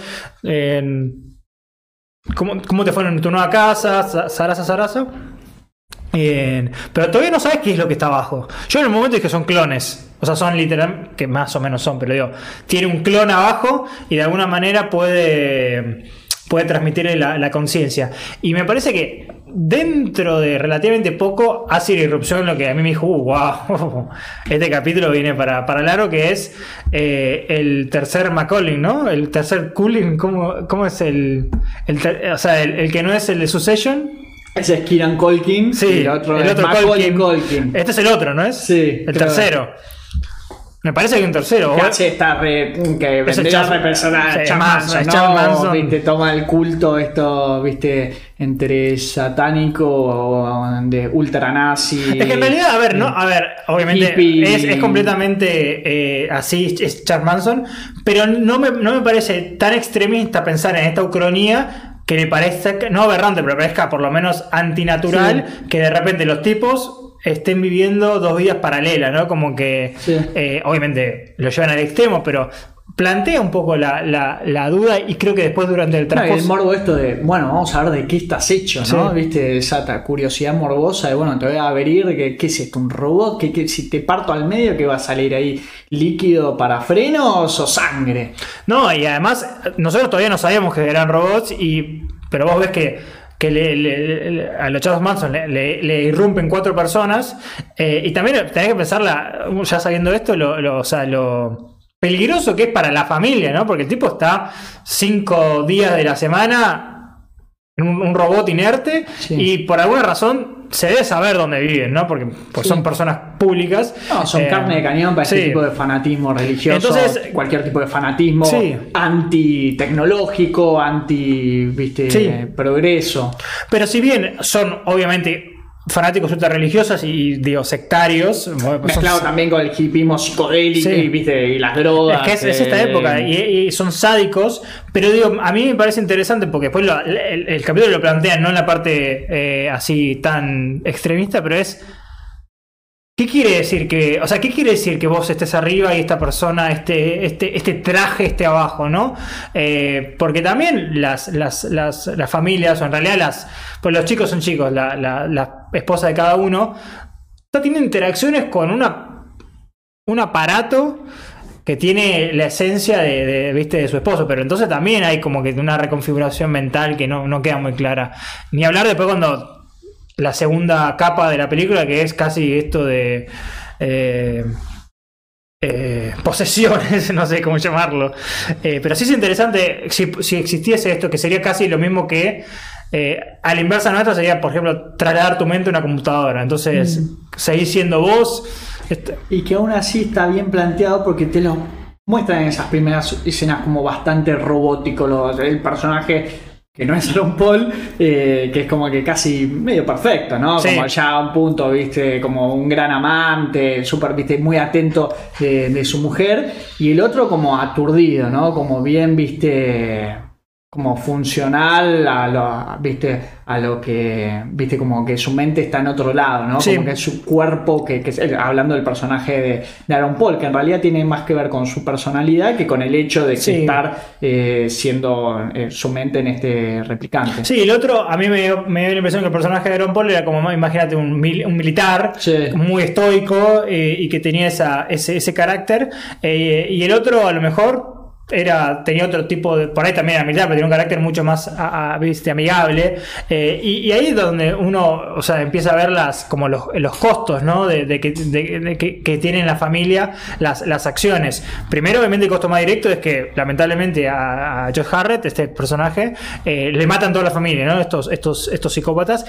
¿cómo, ¿Cómo te fueron en tu nueva casa? Sa- Sarasa, Sarasa. Eh, pero todavía no sabes qué es lo que está abajo. Yo en el momento dije que son clones. O sea, son literal, que más o menos son, pero digo, tiene un clon abajo y de alguna manera puede, puede transmitirle la, la conciencia. Y me parece que dentro de relativamente poco hace la irrupción lo que a mí me dijo, uh, wow, (laughs) este capítulo viene para, para largo, que es eh, el tercer Macaulay, ¿no? El tercer Cooling, ¿cómo, cómo es el, el ter- o sea, el, el que no es el de Succession? Ese es Kieran Colkin Sí, y el otro es Culkin. Este es el otro, ¿no es? Sí, El tercero. Me parece que un tercero. O- hace esta re- que vendría a Charles- representar sí, a Charles Manson, ¿no? Charles Manson. Viste, toma el culto esto, viste, entre satánico o de ultra nazi. Es que en realidad, a ver, ¿no? A ver, obviamente es, es completamente eh, así, es Charles Manson, pero no me, no me parece tan extremista pensar en esta ucronía que le parezca, no aberrante, pero parezca por lo menos antinatural, que de repente los tipos estén viviendo dos vidas paralelas, ¿no? Como que, Sí. eh, obviamente, lo llevan al extremo, pero plantea un poco la, la- la duda y creo que después durante el No, y el morbo esto de, bueno, vamos a ver de qué estás hecho, ¿no? Sí. Viste, esa curiosidad morbosa de, bueno, te voy a abrir, que, ¿qué es esto? ¿Un robot? ¿Qué, qué- si te parto al medio, ¿qué va a salir ahí? ¿Líquido para frenos o sangre? No, y además nosotros todavía no sabíamos que eran robots, y, pero vos ves que que le, le- le- a los Charles Manson le, irrumpen cuatro personas. eh, y también tenés que pensar, la- ya sabiendo esto, lo, lo- o sea, lo peligroso que es para la familia, ¿no? Porque el tipo está cinco días de la semana en un, un robot inerte Sí. y por alguna razón se debe saber dónde viven, ¿no? Porque pues, Sí. son personas públicas. No, son Eh, carne de cañón para sí. este tipo de fanatismo religioso. Entonces- cualquier tipo de fanatismo Sí. anti-tecnológico, anti-viste, Sí. progreso. Pero si bien son obviamente fanáticos ultra religiosos y digo sectarios, son- Mezclado también con el hipismo psicodélico Sí. y, ¿viste? y las drogas. Es que es, es esta eh, época y, y son sádicos, pero digo, a mí me parece interesante porque después lo- el, el capítulo lo plantea no en la parte eh, así tan extremista, pero es ¿qué quiere decir que, o sea, qué quiere decir que vos estés arriba y esta persona, este, este, este traje esté abajo, ¿no? Eh, porque también las, las, las, familias, o en realidad las, pues los chicos son chicos, la, esposa de cada uno, está teniendo interacciones con una un aparato que tiene la esencia de, de, ¿viste? de su esposo, pero entonces también hay como que una reconfiguración mental que no, no queda muy clara. Ni hablar después cuando la segunda capa de la película, que es casi esto de eh, eh, posesiones, (laughs) no sé cómo llamarlo. Eh, pero sí es interesante si, si existiese esto, que sería casi lo mismo que eh, a la inversa nuestra sería, por ejemplo, trasladar tu mente a una computadora. Entonces, seguir siendo vos. este- Y que aún así está bien planteado porque te lo muestran en esas primeras escenas como bastante robótico. lo- el personaje que no es Aaron Paul, eh, que es como que casi medio perfecto, ¿no? Sí. Como ya a un punto, viste, como un gran amante, súper, viste, muy atento de, de su mujer. Y el otro como aturdido, ¿no? Como bien, viste, como funcional a lo, viste, a lo que, viste, como que su mente está en otro lado, ¿no? Sí. Como que su cuerpo, que, que es- hablando del personaje de, de Aaron Paul, que en realidad tiene más que ver con su personalidad que con el hecho de Sí. estar eh, siendo eh, su mente en este replicante. Sí, el otro, a mí me dio, me dio la impresión que el personaje de Aaron Paul era como, imagínate, un, mil- un militar Sí. muy estoico eh, y que tenía esa, ese, ese carácter. Y el otro, a lo mejor, era tenía otro tipo de. Por ahí también era militar, pero tenía un carácter mucho más ¿viste? amigable. Eh, y, y ahí es donde uno o sea, empieza a ver las, como los, los costos ¿no? de, de que, de- de que, que tienen la familia las, las acciones. Primero, obviamente, el costo más directo es que, lamentablemente, a, a Josh Harrett, este personaje, eh, le matan toda la familia, ¿no? Estos, estos, estos psicópatas.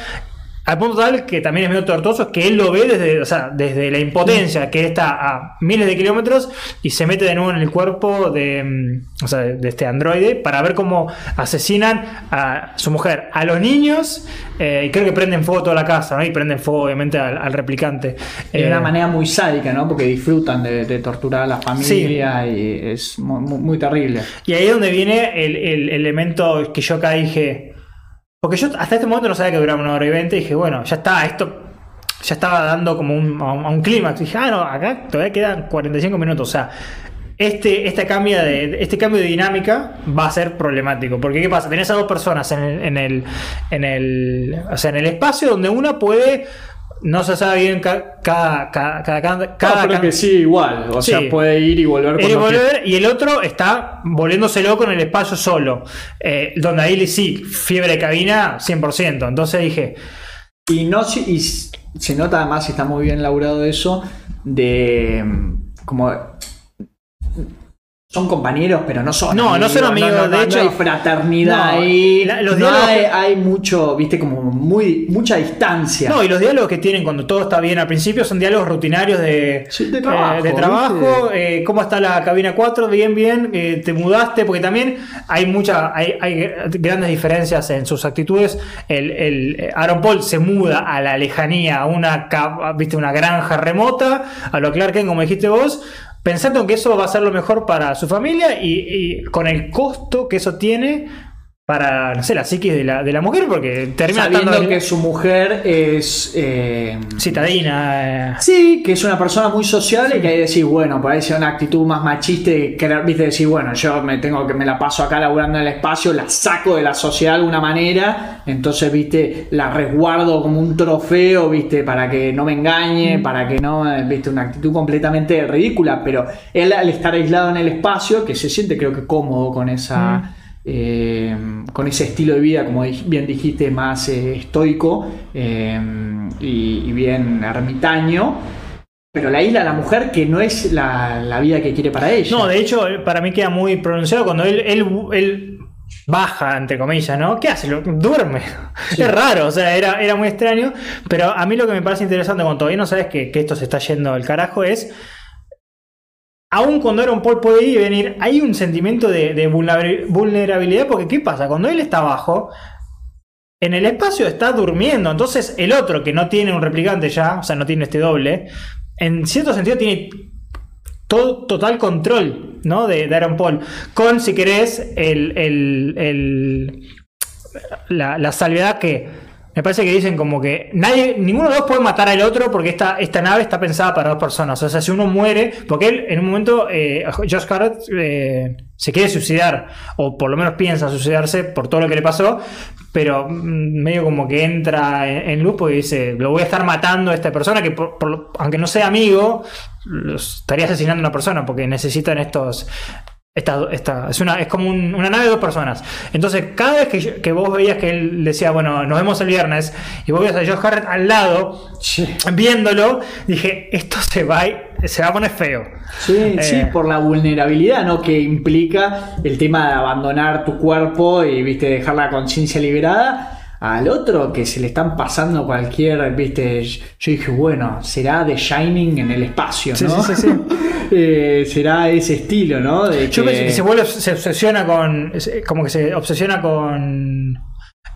Al punto tal que también es medio tortuoso, es que él lo ve desde, o sea, desde la impotencia, que está a miles de kilómetros y se mete de nuevo en el cuerpo de, mm, o sea, de este androide para ver cómo asesinan a su mujer, a los niños eh, y creo que prenden fuego toda la casa, ¿no? Y prenden fuego obviamente al, al replicante. De Eh, una manera muy sádica, ¿no? Porque disfrutan de, de torturar a la familia y es mu- mu- muy, terrible. Y ahí es donde viene el, el elemento que yo acá dije. Porque yo hasta este momento no sabía que duraba una hora y veinte. Dije, bueno, ya está, esto ya estaba dando como un, a un, clímax. Dije, ah, no, acá todavía quedan 45 minutos. O sea, este, este, cambio de, este cambio de dinámica va a ser problemático. Porque, ¿qué pasa? Tenés a dos personas en el, en el, o sea, en el espacio donde una puede. No se sabe bien ca- cada, cada, cada, cada, cada- No, pero que sí, igual. O Sí. sea, puede ir y volver Ir y volver, y el otro está volviéndose loco en el espacio solo. Eh, donde ahí sí, fiebre de cabina 100%. Entonces dije, Y, no, se- y se nota además, y está muy bien laburado eso, de mm, como... Son compañeros, pero no son No, no son amigos, no, no, de no hecho- hay fraternidad ahí. la- los diálogos- hay, hay mucho, viste, como muy mucha distancia. no, y los diálogos que tienen cuando todo está bien al principio son diálogos rutinarios de, Sí, de trabajo, eh, de trabajo, eh, ¿cómo está la cabina 4? Bien, bien, eh, te mudaste, porque también hay mucha, hay, hay grandes diferencias en sus actitudes. El, el- Aaron Paul se muda a la lejanía, a una, viste, una granja remota, a lo Clark Kent, como dijiste vos, pensando en que eso va a ser lo mejor para su familia y, y con el costo que eso tiene para, no sé, la psiquis de la, de la mujer, porque termina sabiendo estando que su mujer es... eh, citadina. eh, Sí, que es una persona muy sociable y que que decir, bueno, parece una actitud más machista y querer, viste, decir, bueno, yo me tengo que me la paso acá laburando en el espacio, la saco de la sociedad de alguna manera, entonces, viste, la resguardo como un trofeo, viste, para que no me engañe, para que no, eh, viste, una actitud completamente ridícula, pero él al estar aislado en el espacio, que se siente creo que cómodo con esa... eh, con ese estilo de vida, como bien dijiste, más eh, estoico eh, y, bien ermitaño. Pero la isla, la mujer, que no es la, vida que quiere para ella. No, de hecho, para mí queda muy pronunciado cuando él, él, baja, entre comillas, ¿no? ¿Qué hace? Duerme. (laughs) Es raro, o sea, era, era muy extraño. Pero a mí lo que me parece interesante cuando todavía no sabes que, que esto se está yendo al carajo es aún cuando Aaron Paul puede ir y venir, hay un sentimiento de, vulnerabilidad porque ¿qué pasa? Cuando él está abajo, en el espacio está durmiendo, entonces el otro que no tiene un replicante ya, o sea, no tiene este doble, en cierto sentido tiene total control ¿no? de, Aaron Paul, con, si querés, el, la salvedad que me parece que dicen como que nadie, ninguno de los dos puede matar al otro porque esta, esta nave está pensada para dos personas. O sea, si uno muere, porque él en un momento, eh, Josh Carrot eh, se quiere suicidar, o por lo menos piensa suicidarse por todo lo que le pasó, pero mm, medio como que entra en, luz porque dice, lo voy a estar matando a esta persona que aunque no sea amigo, estaría asesinando a una persona porque necesitan estos esta, esta, es, una, es como una nave de dos personas. Entonces, cada vez que, vos veías que él decía, bueno, nos vemos el viernes, y vos veías a Josh Harrett al lado, viéndolo, dije, esto se va, se va a poner feo. Sí, sí, eh, por la vulnerabilidad ¿no? que implica el tema de abandonar tu cuerpo y viste dejar la conciencia liberada al otro que se le están pasando cualquier, viste, yo dije, bueno, será The Shining en el espacio, ¿no? Sí, sí, sí. (laughs) Eh, será ese estilo, ¿no? yo pensé que se vuelve, se obsesiona con, como que se obsesiona con,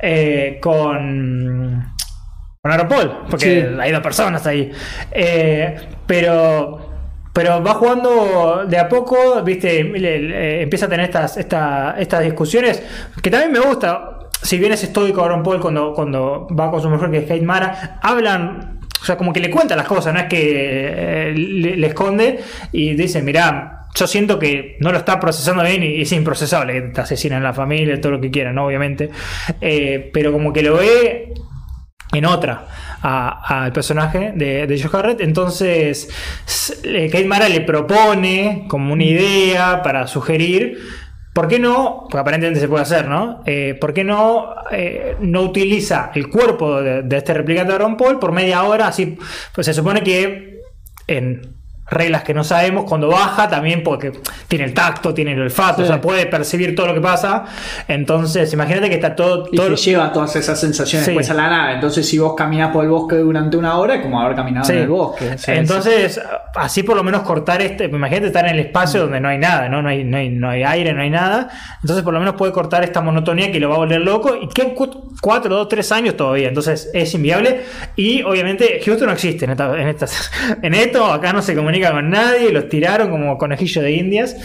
eh, con, con Aeropol, porque hay dos personas ahí, eh, pero... Pero va jugando de a poco, viste, empieza a tener estas, estas discusiones que también me gusta si bien es estoico Aaron Paul cuando, cuando va con su mujer que es Kate Mara, hablan, o sea, como que le cuenta las cosas, no es que eh, le, esconde y dice, mirá, yo siento que no lo está procesando bien y, es improcesable que te asesinan la familia, todo lo que quieran, ¿no? Obviamente. Eh, pero como que lo ve en otra al personaje de, de Joe Harrett. Entonces, Kate Mara le propone como una idea para sugerir ¿Por qué no? Porque aparentemente se puede hacer, ¿no? Eh, ¿Por qué no, eh, no utiliza el cuerpo de, este replicante de Ron Paul por media hora? Así, pues se supone que en reglas que no sabemos, cuando baja también porque tiene el tacto, tiene el olfato, o sea, puede percibir todo lo que pasa. Entonces, imagínate que está todo... Y todo... lleva todas esas sensaciones después a la nave. Entonces, si vos caminas por el bosque durante una hora, es como haber caminado en el bosque. Entonces, así por lo menos cortar este... Imagínate estar en el espacio donde no hay nada, ¿no? No hay, no hay, no hay aire, no hay nada. Entonces, por lo menos puede cortar esta monotonía que lo va a volver loco. Y que cuatro, dos, tres años todavía. Entonces, es inviable. Y obviamente, Houston no existe en, esta, en, estas, (laughs) en esto. Acá no se comunica con nadie, los tiraron como conejillo de indias.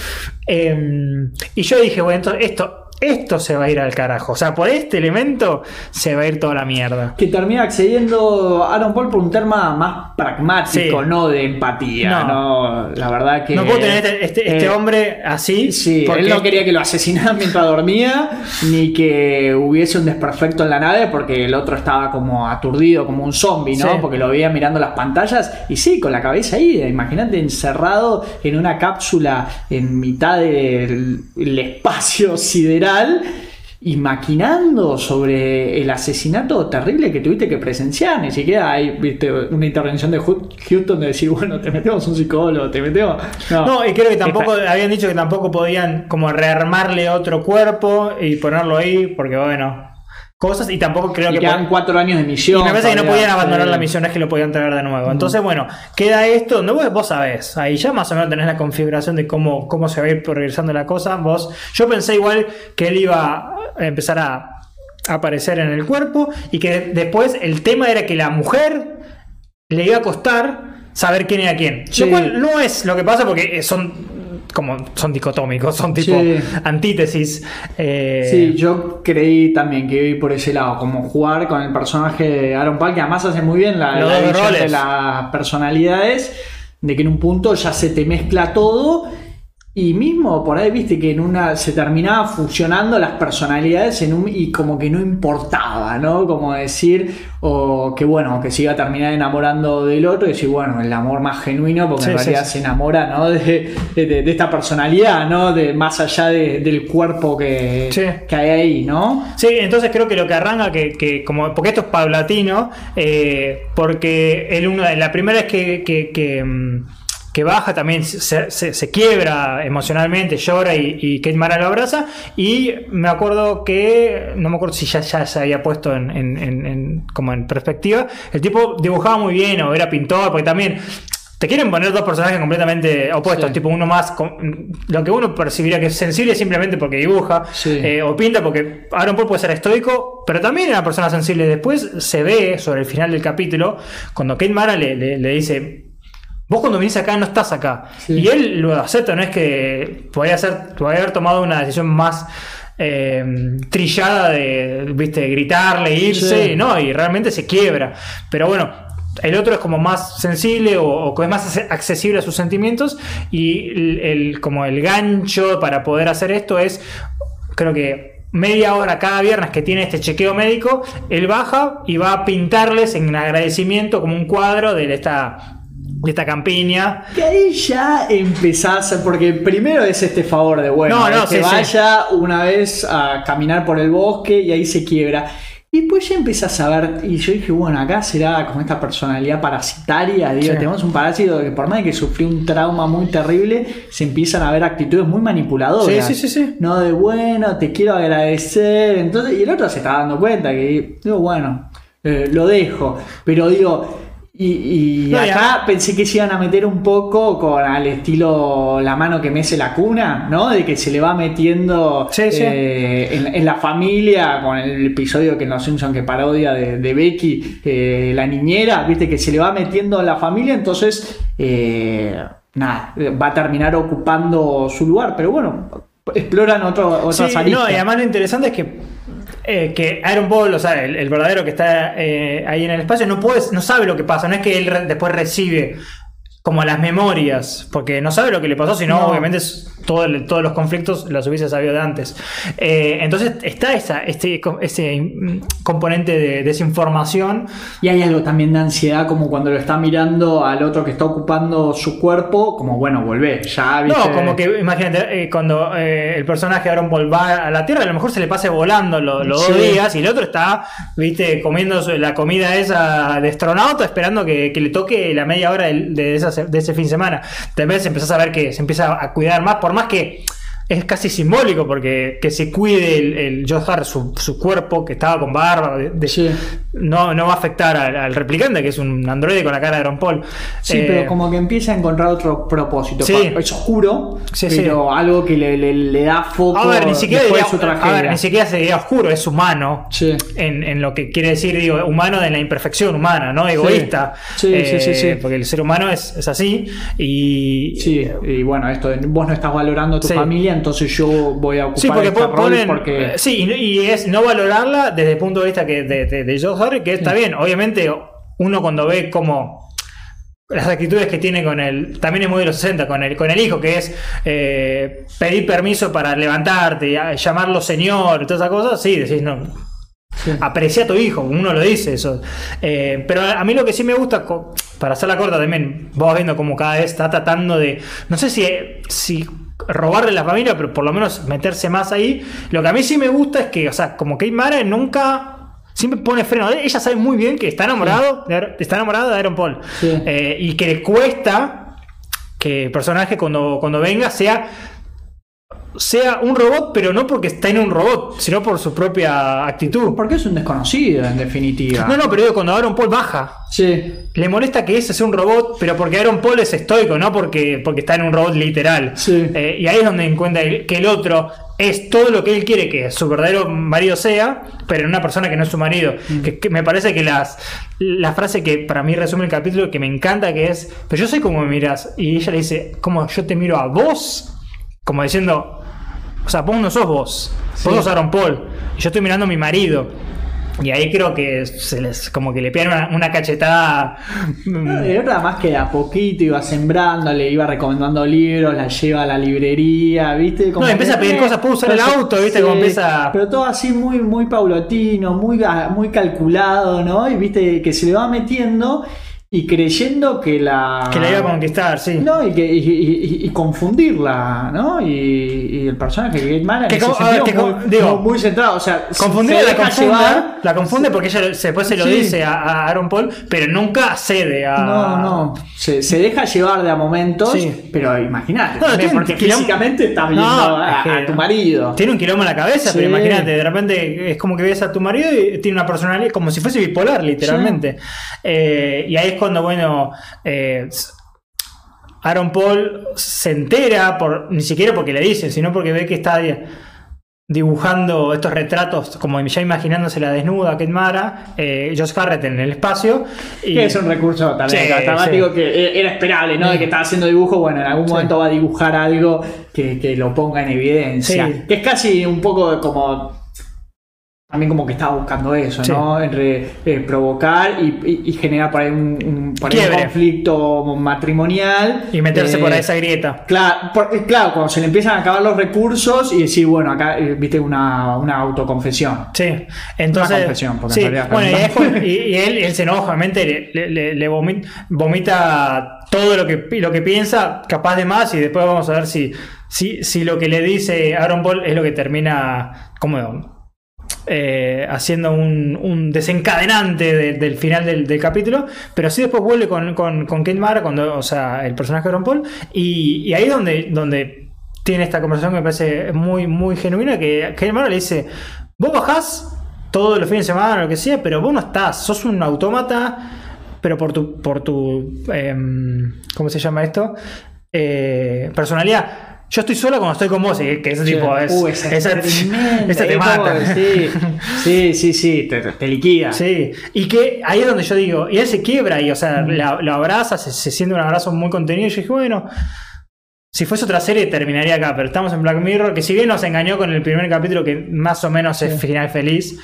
Em, y yo dije, bueno, entonces esto, esto se va a ir al carajo. O sea, por este elemento se va a ir toda la mierda. Que termina accediendo Aaron Paul por un tema más pragmático, no de empatía. No. La verdad que. No puedo tener este, este, este eh, hombre así. Sí, porque él no quería que lo asesinaran (laughs) mientras dormía, ni que hubiese un desperfecto en la nave, porque el otro estaba como aturdido, como un zombie, ¿no? Porque lo veía mirando las pantallas. Y sí, con la cabeza ahí. Imagínate encerrado en una cápsula en mitad del espacio (laughs) sideral y maquinando sobre el asesinato terrible que tuviste que presenciar. Ni siquiera hay ¿viste? una intervención de Houston de decir, bueno, te metemos un psicólogo, te metemos. No, y creo que tampoco, habían dicho que tampoco podían como rearmarle otro cuerpo y ponerlo ahí, porque bueno, cosas y tampoco creo que. Quedan cuatro años de misión. Y me parece que no podían abandonar la misión, es que lo podían traer de nuevo. Entonces, bueno, queda esto donde vos, vos sabés. Ahí ya más o menos tenés la configuración de cómo, cómo se va a ir progresando la cosa. Vos, yo pensé igual que él iba a empezar a aparecer en el cuerpo y que después el tema era que la mujer le iba a costar saber quién era quién. Lo cual no es lo que pasa porque son como son dicotómicos, son tipo antítesis. Eh, sí, yo creí también que iba por ese lado, como jugar con el personaje de Aaron Paul, que además hace muy bien la, la de las personalidades, de que en un punto ya se te mezcla todo Y mismo por ahí viste que en una se terminaba fusionando las personalidades en un, y como que no importaba, ¿no? Como decir, o que bueno, que se iba a terminar enamorando del otro y decir, bueno, el amor más genuino, porque Sí, en realidad sí. se enamora, ¿no? (laughs) De, de- de esta personalidad, ¿no? De más allá de- del cuerpo que, que hay ahí, ¿no? Sí, entonces creo que lo que arranca, que, que como porque esto es paulatino, eh, porque el uno, la primera vez que, que, que, baja también se, se- se quiebra emocionalmente, llora y, y Kate Mara lo abraza. Y me acuerdo que, no me acuerdo si ya, ya se había puesto en, en- en- en- como en perspectiva, el tipo dibujaba muy bien o era pintor, porque también... Te quieren poner dos personajes completamente opuestos, Sí. tipo uno más, con- lo que uno percibiría que es sensible simplemente porque dibuja, Sí. eh, o pinta porque Aaron Paul puede ser estoico, pero también era una persona sensible. Después se ve sobre el final del capítulo, cuando Kate Mara le, le- le dice, vos cuando viniste acá no estás acá. Sí. Y él lo acepta, no es que podría, ser, podría haber tomado una decisión más... eh, trillada de viste gritarle irse Sí. no y realmente se quiebra pero bueno el otro es como más sensible o, es más ac- accesible a sus sentimientos y el, el- como el gancho para poder hacer esto es creo que media hora cada viernes que tiene este chequeo médico, él baja y va a pintarles en agradecimiento como un cuadro de esta, de esta campiña. Que ahí ya empezás, porque primero es este favor de, bueno, No, no, que sí, sí. vaya una vez a caminar por el bosque y ahí se quiebra. Y después ya empezás a ver, y yo dije, bueno, acá será como esta personalidad parasitaria, digo, Sí. tenemos un parásito que por más de que sufrió un trauma muy terrible, se empiezan a ver actitudes muy manipuladoras. Sí, sí, sí, sí. No de, bueno, te quiero agradecer, entonces, y el otro se está dando cuenta que, digo, bueno, eh, lo dejo, pero digo... Y, y No, acá pensé que se iban a meter un poco con al estilo la mano que mece la cuna, ¿no? De que se le va metiendo Sí, sí. eh, en, en la familia, con el episodio que en Los Simpsons que parodia de, de Becky, eh, la niñera, viste, que se le va metiendo en la familia, entonces, eh, nada, va a terminar ocupando su lugar, pero bueno, exploran otro, otras Sí, no, y además lo interesante es que, eh, que Aaron Paul, o sea, el, el verdadero que está eh, ahí en el espacio, no puede, no sabe lo que pasa, no es que él re- después recibe como las memorias, porque no sabe lo que le pasó, sino No. obviamente es todo todos los conflictos los hubiese sabido de antes. Eh, entonces está esa, este, ese componente de desinformación. Y hay algo también de ansiedad, como cuando lo está mirando al otro que está ocupando su cuerpo, como bueno, volvé, ya viste. No, como que imagínate, eh, cuando eh, el personaje Aaron va a la Tierra, a lo mejor se le pase volando lo- los Sí. dos días y el otro está, viste, comiendo la comida esa de astronauta, esperando que, que le toque la media hora esa de ese fin de semana. Tal vez empezás a ver que se empieza a cuidar más, por más que es casi simbólico, porque que se cuide el, el Josh Hart, su, su cuerpo, que estaba con barba, de- de- Sí. no, no va a afectar al, al replicante, que es un androide con la cara de Aaron Paul. Sí, Eh, pero como que empieza a encontrar otro propósito. Sí. Es oscuro, Sí, pero algo que le, le- le da foco A ver, ni siquiera, después diría- de su a ver, ni siquiera sería oscuro, es humano. Sí. En, en lo que quiere decir, digo, humano de la imperfección humana, ¿no? Egoísta. Sí, sí, sí, sí. Porque el ser humano es, es así. Y. Sí, y bueno, esto de vos no estás valorando a tu familia, entonces yo voy a ocupar Sí, porque rol ponen. porque eh, Sí, y, y es no valorarla desde el punto de vista que de, de, de Joe Harry, que está bien. Obviamente, uno cuando ve como las actitudes que tiene con el. También es muy de los 60, con el, con el hijo, que es eh, pedir permiso para levantarte, llamarlo señor, todas esas cosas. Sí, decís, no. Sí. Aprecia a tu hijo, uno lo dice eso. Eh, pero a mí lo que sí me gusta, para hacerla corta también, vos viendo como cada vez está tratando de, no sé si, si robarle la familia, pero por lo menos meterse más ahí. Lo que a mí sí me gusta es que, o sea, como Kate Mara nunca... Siempre pone freno. Ella sabe muy bien que está enamorado, de, está enamorado de Aaron Paul. Sí. Eh, y que le cuesta que el personaje cuando, cuando venga sea sea un robot, pero no porque está en un robot, sino por su propia actitud. porque es un desconocido en definitiva. No, no, pero digo, cuando Aaron Paul baja, Sí, le molesta que ese sea un robot, pero porque Aaron Paul es estoico, no porque, porque está en un robot literal. Sí. Eh, y ahí es donde encuentra el- que el otro es todo lo que él quiere que su verdadero marido sea, pero en una persona que no es su marido. Mm. Que, que me parece que las, la frase que para mí resume el capítulo, que me encanta, que es, pero yo sé cómo me miras. Y ella le dice, ¿cómo yo te miro a vos? Como diciendo, o sea, vos no sos vos, Sí. vos sos Aaron Paul, y yo estoy mirando a mi marido. Y ahí creo que se les como que le pegan una, una cachetada. mm, Era más que a poquito iba sembrando, le iba recomendando libros, la lleva a la librería, ¿viste? No, empieza a pedir cosas, ¿puedo usar el auto? ¿Viste? Como empieza- Pero todo así muy, muy paulatino, muy, ah, muy calculado, ¿no? Y viste que se le va metiendo y creyendo que la. Que la iba a conquistar, sí. No, y, que, y, y- y confundirla, ¿no? Y, el personaje que Kate Mara en Que ese co- a ver, sentido que muy, digo, centrado. O sea, Confundir se la confunde, llevar. la confunde porque ella se- después se lo Sí. dice a, a Aaron Paul, pero nunca cede a. No, no. Se, se deja llevar de a momentos, Sí. pero imagínate, No, también, tiene- porque físicamente estás viendo No, a, es que- a tu marido. Tiene un quilombo en la cabeza, Sí. pero imagínate, de repente es como que ves a tu marido y tiene una personalidad como si fuese bipolar, literalmente. Eh, y ahí es cuando, bueno, eh, Aaron Paul se entera, por, ni siquiera porque le dicen, sino porque ve que está di- dibujando estos retratos, como ya imaginándose la desnuda Kate Mara, eh, Josh Harrett en el espacio. Y, Que es un recurso también Sí, dramático sí. que era esperable, ¿no? De que estaba haciendo dibujo, bueno, en algún Sí. momento va a dibujar algo que, que lo ponga en evidencia. Que es casi un poco como. También como que estaba buscando eso, Sí. ¿no? Entre eh, provocar y, y- y generar por ahí un, un- por ahí un conflicto matrimonial. y meterse Eh, por esa grieta. Claro, por- eh, claro, cuando se le empiezan a acabar los recursos y decir, bueno, acá eh, viste una, una autoconfesión. Sí, entonces. confesión, porque sí, en realidad- bueno, (laughs) y, él, él se enoja, obviamente, le, le- le- le vomi- vomita todo lo que, lo que piensa, capaz de más, y después vamos a ver si, si, si lo que le dice Aaron Paul es lo que termina como eh, haciendo un, desencadenante de- del final del, capítulo, pero sí después vuelve con, con, con Kate Mara, cuando, o sea, el personaje de Aaron Paul, y, y ahí es donde, donde tiene esta conversación que me parece muy, muy genuina, que Kate Mara le dice, vos bajás todos los fines de semana, lo que sea, pero vos no estás, sos un autómata, pero por tu, por tu em, ¿cómo se llama esto? Eh, personalidad. Yo estoy sola cuando estoy con vos, y que ese tipo es. Uh, esa, esa, esa te mata. Sí, (laughs) sí, sí, sí, te, te liquida. Sí, y que ahí es donde yo digo, y él se quiebra y, o sea, la- lo abraza, se, se siente un abrazo muy contenido. Y yo dije, bueno, si fuese otra serie terminaría acá, pero estamos en Black Mirror, que si bien nos engañó con el primer capítulo, que más o menos es final feliz,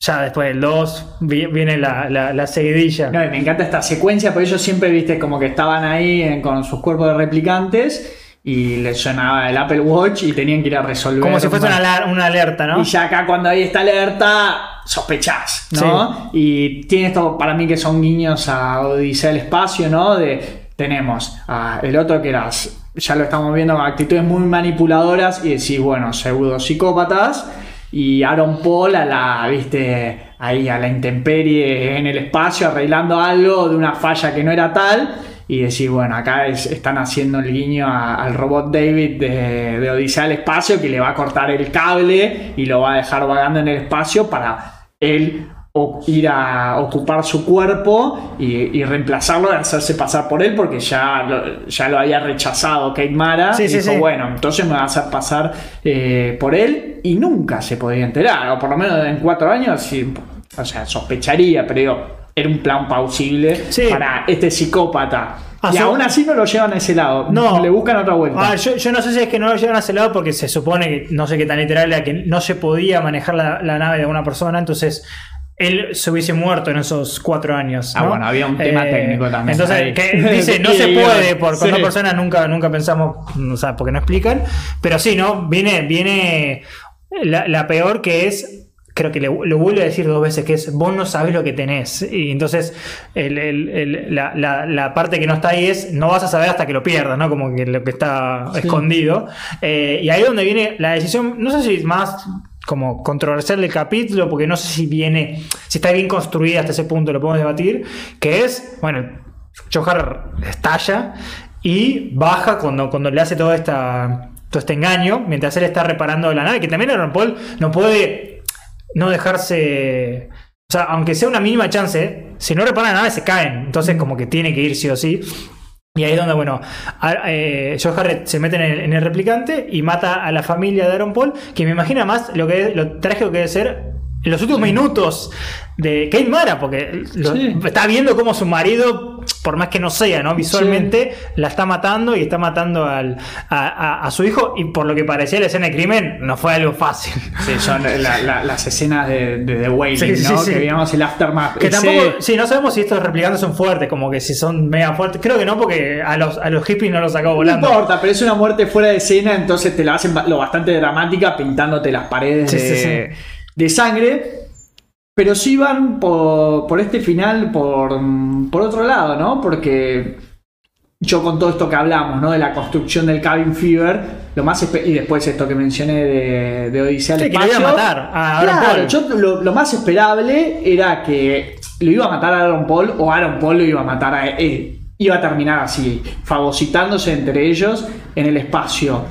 ya después del 2 vi- viene la, la- la seguidilla. No, y me encanta esta secuencia, porque ellos siempre, viste, como que estaban ahí en- con sus cuerpos de replicantes y les sonaba el Apple Watch y tenían que ir a resolver. Como si fuese una, una alerta, ¿no? Y ya acá cuando hay esta alerta, sospechás, ¿no? Y tiene esto para mí que son guiños a Odisea del Espacio, ¿no? De tenemos a el otro que era, ya lo estamos viendo, actitudes muy manipuladoras y decís, bueno, pseudo psicópatas. Y Aaron Paul a la, viste, ahí a la intemperie en el espacio, arreglando algo de una falla que no era tal. Y decir, bueno, acá es- están haciendo el guiño a- al robot David de, de Odisea del Espacio que le va a cortar el cable y lo va a dejar vagando en el espacio para él o- ir a ocupar su cuerpo y, y reemplazarlo y hacerse pasar por él porque ya lo, ya lo había rechazado Kate Mara. Sí, y sí, dijo, sí. bueno, entonces me va a hacer pasar eh, por él y nunca se podía enterar, o por lo menos en cuatro años, sí, o sea, sospecharía, pero digo, era un plan plausible Sí. para este psicópata. Ah, y aún así no lo llevan a ese lado, No. le buscan otra vuelta. A ver, yo, yo no sé si es que no lo llevan a ese lado porque se supone que, no sé qué tan literal era, que no se podía manejar la, la nave de una persona, entonces él se hubiese muerto en esos cuatro años. Ah, ¿no? bueno, había un tema técnico también Entonces, que dice, (laughs) no se puede, por con sí. dos personas nunca, nunca pensamos, o sea, porque no explican, pero sí, ¿no? Viene, viene la, la peor que es creo que le, lo vuelve a decir dos veces, que es vos no sabés lo que tenés. Y entonces el- el- el- la, la- la parte que no está ahí es no vas a saber hasta que lo pierdas, ¿no? Como que lo que está escondido. Eh, y ahí es donde viene la decisión, no sé si es más como controversial del capítulo, porque no sé si viene, si está bien construida hasta ese punto, lo podemos debatir, que es, bueno, Johar estalla y baja cuando, cuando le hace todo, esta, todo este engaño, mientras él está reparando la nave, que también Aaron Paul no puede no dejarse. O sea, aunque sea una mínima chance, si no reparan la nave se caen. Entonces, como que tiene que ir sí o sí. Y ahí es donde, bueno, a- eh, Joe Harrett se mete en el, en el replicante y mata a la familia de Aaron Paul, que me imagina más lo que lo trágico que debe ser los últimos minutos de Kate Mara, porque lo- Sí. está viendo cómo su marido, por más que no sea, ¿no? Visualmente, la está matando y está matando al, a, a- a su hijo. Y por lo que parecía la escena de crimen, no fue algo fácil. Sí, son la- la- las escenas de, de The Wailing, Sí, ¿no? Que veíamos el aftermath. Que tampoco, sí, no sabemos si estos replicantes son fuertes, como que si son mega fuertes. Creo que no, porque a los, a los hippies no los sacó No volando. importa, pero es una muerte fuera de escena, entonces te la hacen lo bastante dramática pintándote las paredes Sí, de, sí, sí. De sangre. Pero sí van por, por este final por, por otro lado, ¿no? Porque yo con todo esto que hablamos, ¿no? De la construcción del Cabin Fever, lo más y después esto que mencioné de, de Odisea al Sí, que lo iba a matar a Aaron Claro, Paul. yo lo, lo más esperable era que lo iba a matar a Aaron Paul o Aaron Paul lo iba a matar a él. Iba a terminar así, fagocitándose entre ellos en el espacio.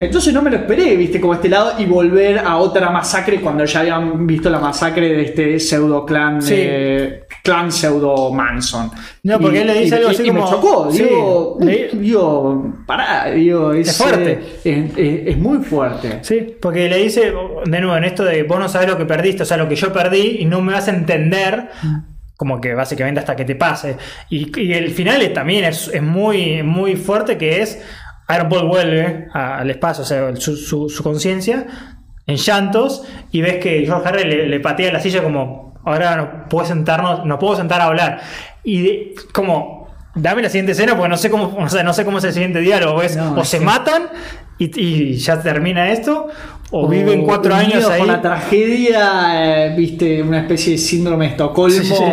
Entonces no me lo esperé, viste, como este lado y volver a otra masacre cuando ya habían visto la masacre de este pseudo clan, Sí. eh, clan pseudo Manson. No, porque Y- él le dice y- algo así y me como- chocó, sí, digo, digo, pará, digo, es, Es fuerte. eh, es- muy fuerte. Sí, porque le dice, de nuevo, en esto de vos no sabes lo que perdiste, o sea, lo que yo perdí y no me vas a entender, como que básicamente hasta que te pase. Y, y el final es- también es, es muy, muy fuerte, que es, Paul vuelve al espacio, o sea, su, conciencia, en llantos, y ves que George Harry le, patea la silla como, ahora no puedo sentarnos, no puedo sentar a hablar. Y como... Dame la siguiente escena porque no sé cómo, o sea, no sé cómo es el siguiente diálogo. o es se que- matan y, y ya termina esto, o viven cuatro años ahí. con la tragedia, eh, viste, una especie de síndrome de Estocolmo Sí, sí.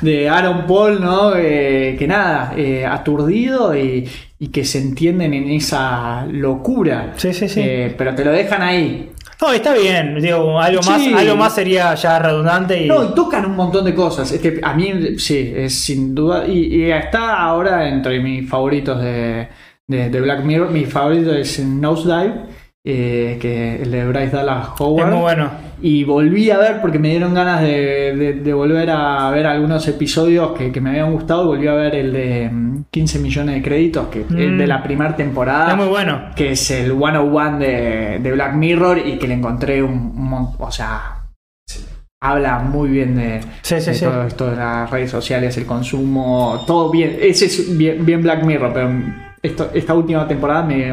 de Aaron Paul, ¿no? Eh, que nada, eh, aturdido y, y que se entienden en esa locura. Sí, sí, sí. Pero te lo dejan ahí. No, está bien, digo, algo más, Sí. algo más sería ya redundante y. No, y tocan un montón de cosas. Este, a mí, sí, es sin duda. Y, y está ahora entre mis favoritos de, de, de Black Mirror. Mi favorito es Nosedive, eh, que el de Bryce Dallas Howard. es muy bueno. Y volví a ver porque me dieron ganas de, de- de volver a ver algunos episodios que, que me habían gustado. Volví a ver el de mm, 15 millones de créditos, que es Mm. de la primera temporada. Es muy bueno. Que es el 101 de, de Black Mirror y que le encontré un, un O sea, habla muy bien de, Sí, sí, de sí. todo esto de las redes sociales, el consumo, todo bien. Ese es bien, bien Black Mirror, pero esto, esta última temporada me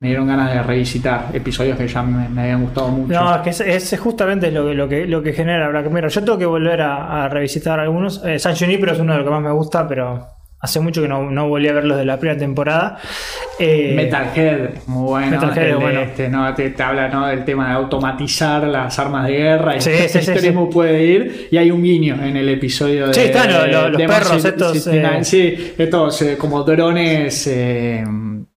me dieron ganas de revisitar episodios que ya me, me habían gustado mucho. No, es que es, es justamente lo que, lo, que, lo que genera Black Mirror. Yo tengo que volver a, a revisitar algunos. Eh, San Junipero es uno de los que más me gusta, pero hace mucho que no, no volví a ver los de la primera temporada. Eh, Metalhead, muy bueno. Metalhead el bueno. este, ¿no? te, te habla ¿no? del tema de automatizar las armas de guerra y Sí, sí, sí, extremo puede ir. Y hay un guiño en el episodio de. Sí, están lo- lo- los de perros estos, 69. eh. Sí, estos eh, como drones, eh,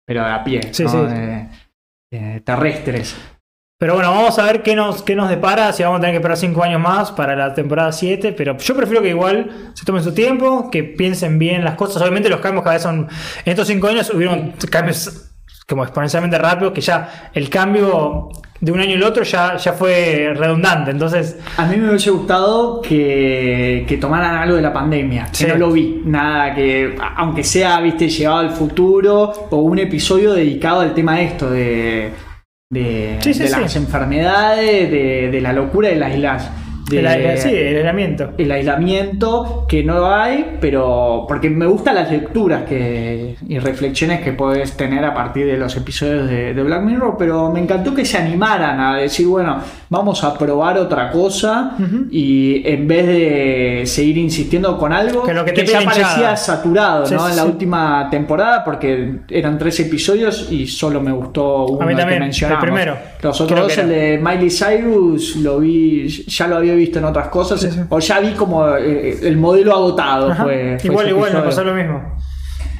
pero de a pie, Sí, ¿no? sí. Terrestres. Pero bueno, vamos a ver qué nos, qué nos depara, si vamos a tener que esperar 5 años más para la temporada 7, pero yo prefiero que igual se tomen su tiempo, que piensen bien las cosas. Obviamente los cambios cada vez son... En estos 5 años hubieron cambios como exponencialmente rápidos, que ya el cambio de un año al otro ya, ya fue redundante. Entonces, A mí me hubiese gustado que, que tomaran algo de la pandemia, que Sí. no lo vi. Nada que, aunque sea, viste, llevado al futuro, o un episodio dedicado al tema de esto, de, de, Sí, sí, de las enfermedades, de, de la locura de las islas. De, el, sí, el aislamiento. el aislamiento que no hay, pero porque me gustan las lecturas que, y reflexiones que puedes tener a partir de los episodios de, de Black Mirror, pero me encantó que se animaran a decir, bueno, vamos a probar otra cosa y en vez de seguir insistiendo con algo Que lo que te ya parecía saturado Sí, ¿no? sí, en la sí. última temporada porque eran tres episodios y solo me gustó uno A mí que también, el mencionamos. primero. Los otros dos, que el de Miley Cyrus, lo vi, ya lo había visto en otras cosas, Sí, sí. o ya vi como eh, el modelo agotado. Fue, fue igual, igual, me pasó lo mismo.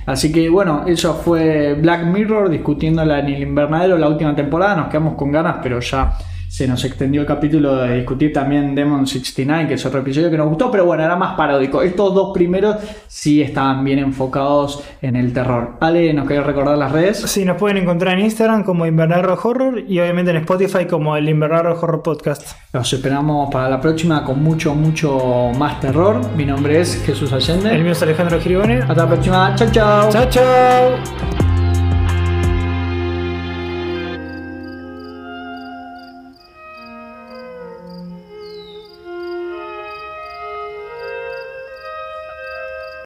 Así que bueno, eso fue Black Mirror discutiéndola en el invernadero la última temporada. Nos quedamos con ganas, pero ya se nos extendió el capítulo de discutir también Demon 69, que es otro episodio que nos gustó, pero bueno, era más paródico. Estos dos primeros sí estaban bien enfocados en el terror. Ale, ¿nos querés recordar las redes? Sí, nos pueden encontrar en Instagram como Invernadero Horror y obviamente en Spotify como el Invernadero Horror Podcast. Los esperamos para la próxima con mucho, mucho más terror. Mi nombre es Jesús Allende. El mío es Alejandro Giribone. Hasta la próxima. Chao, chao. Chao, chao.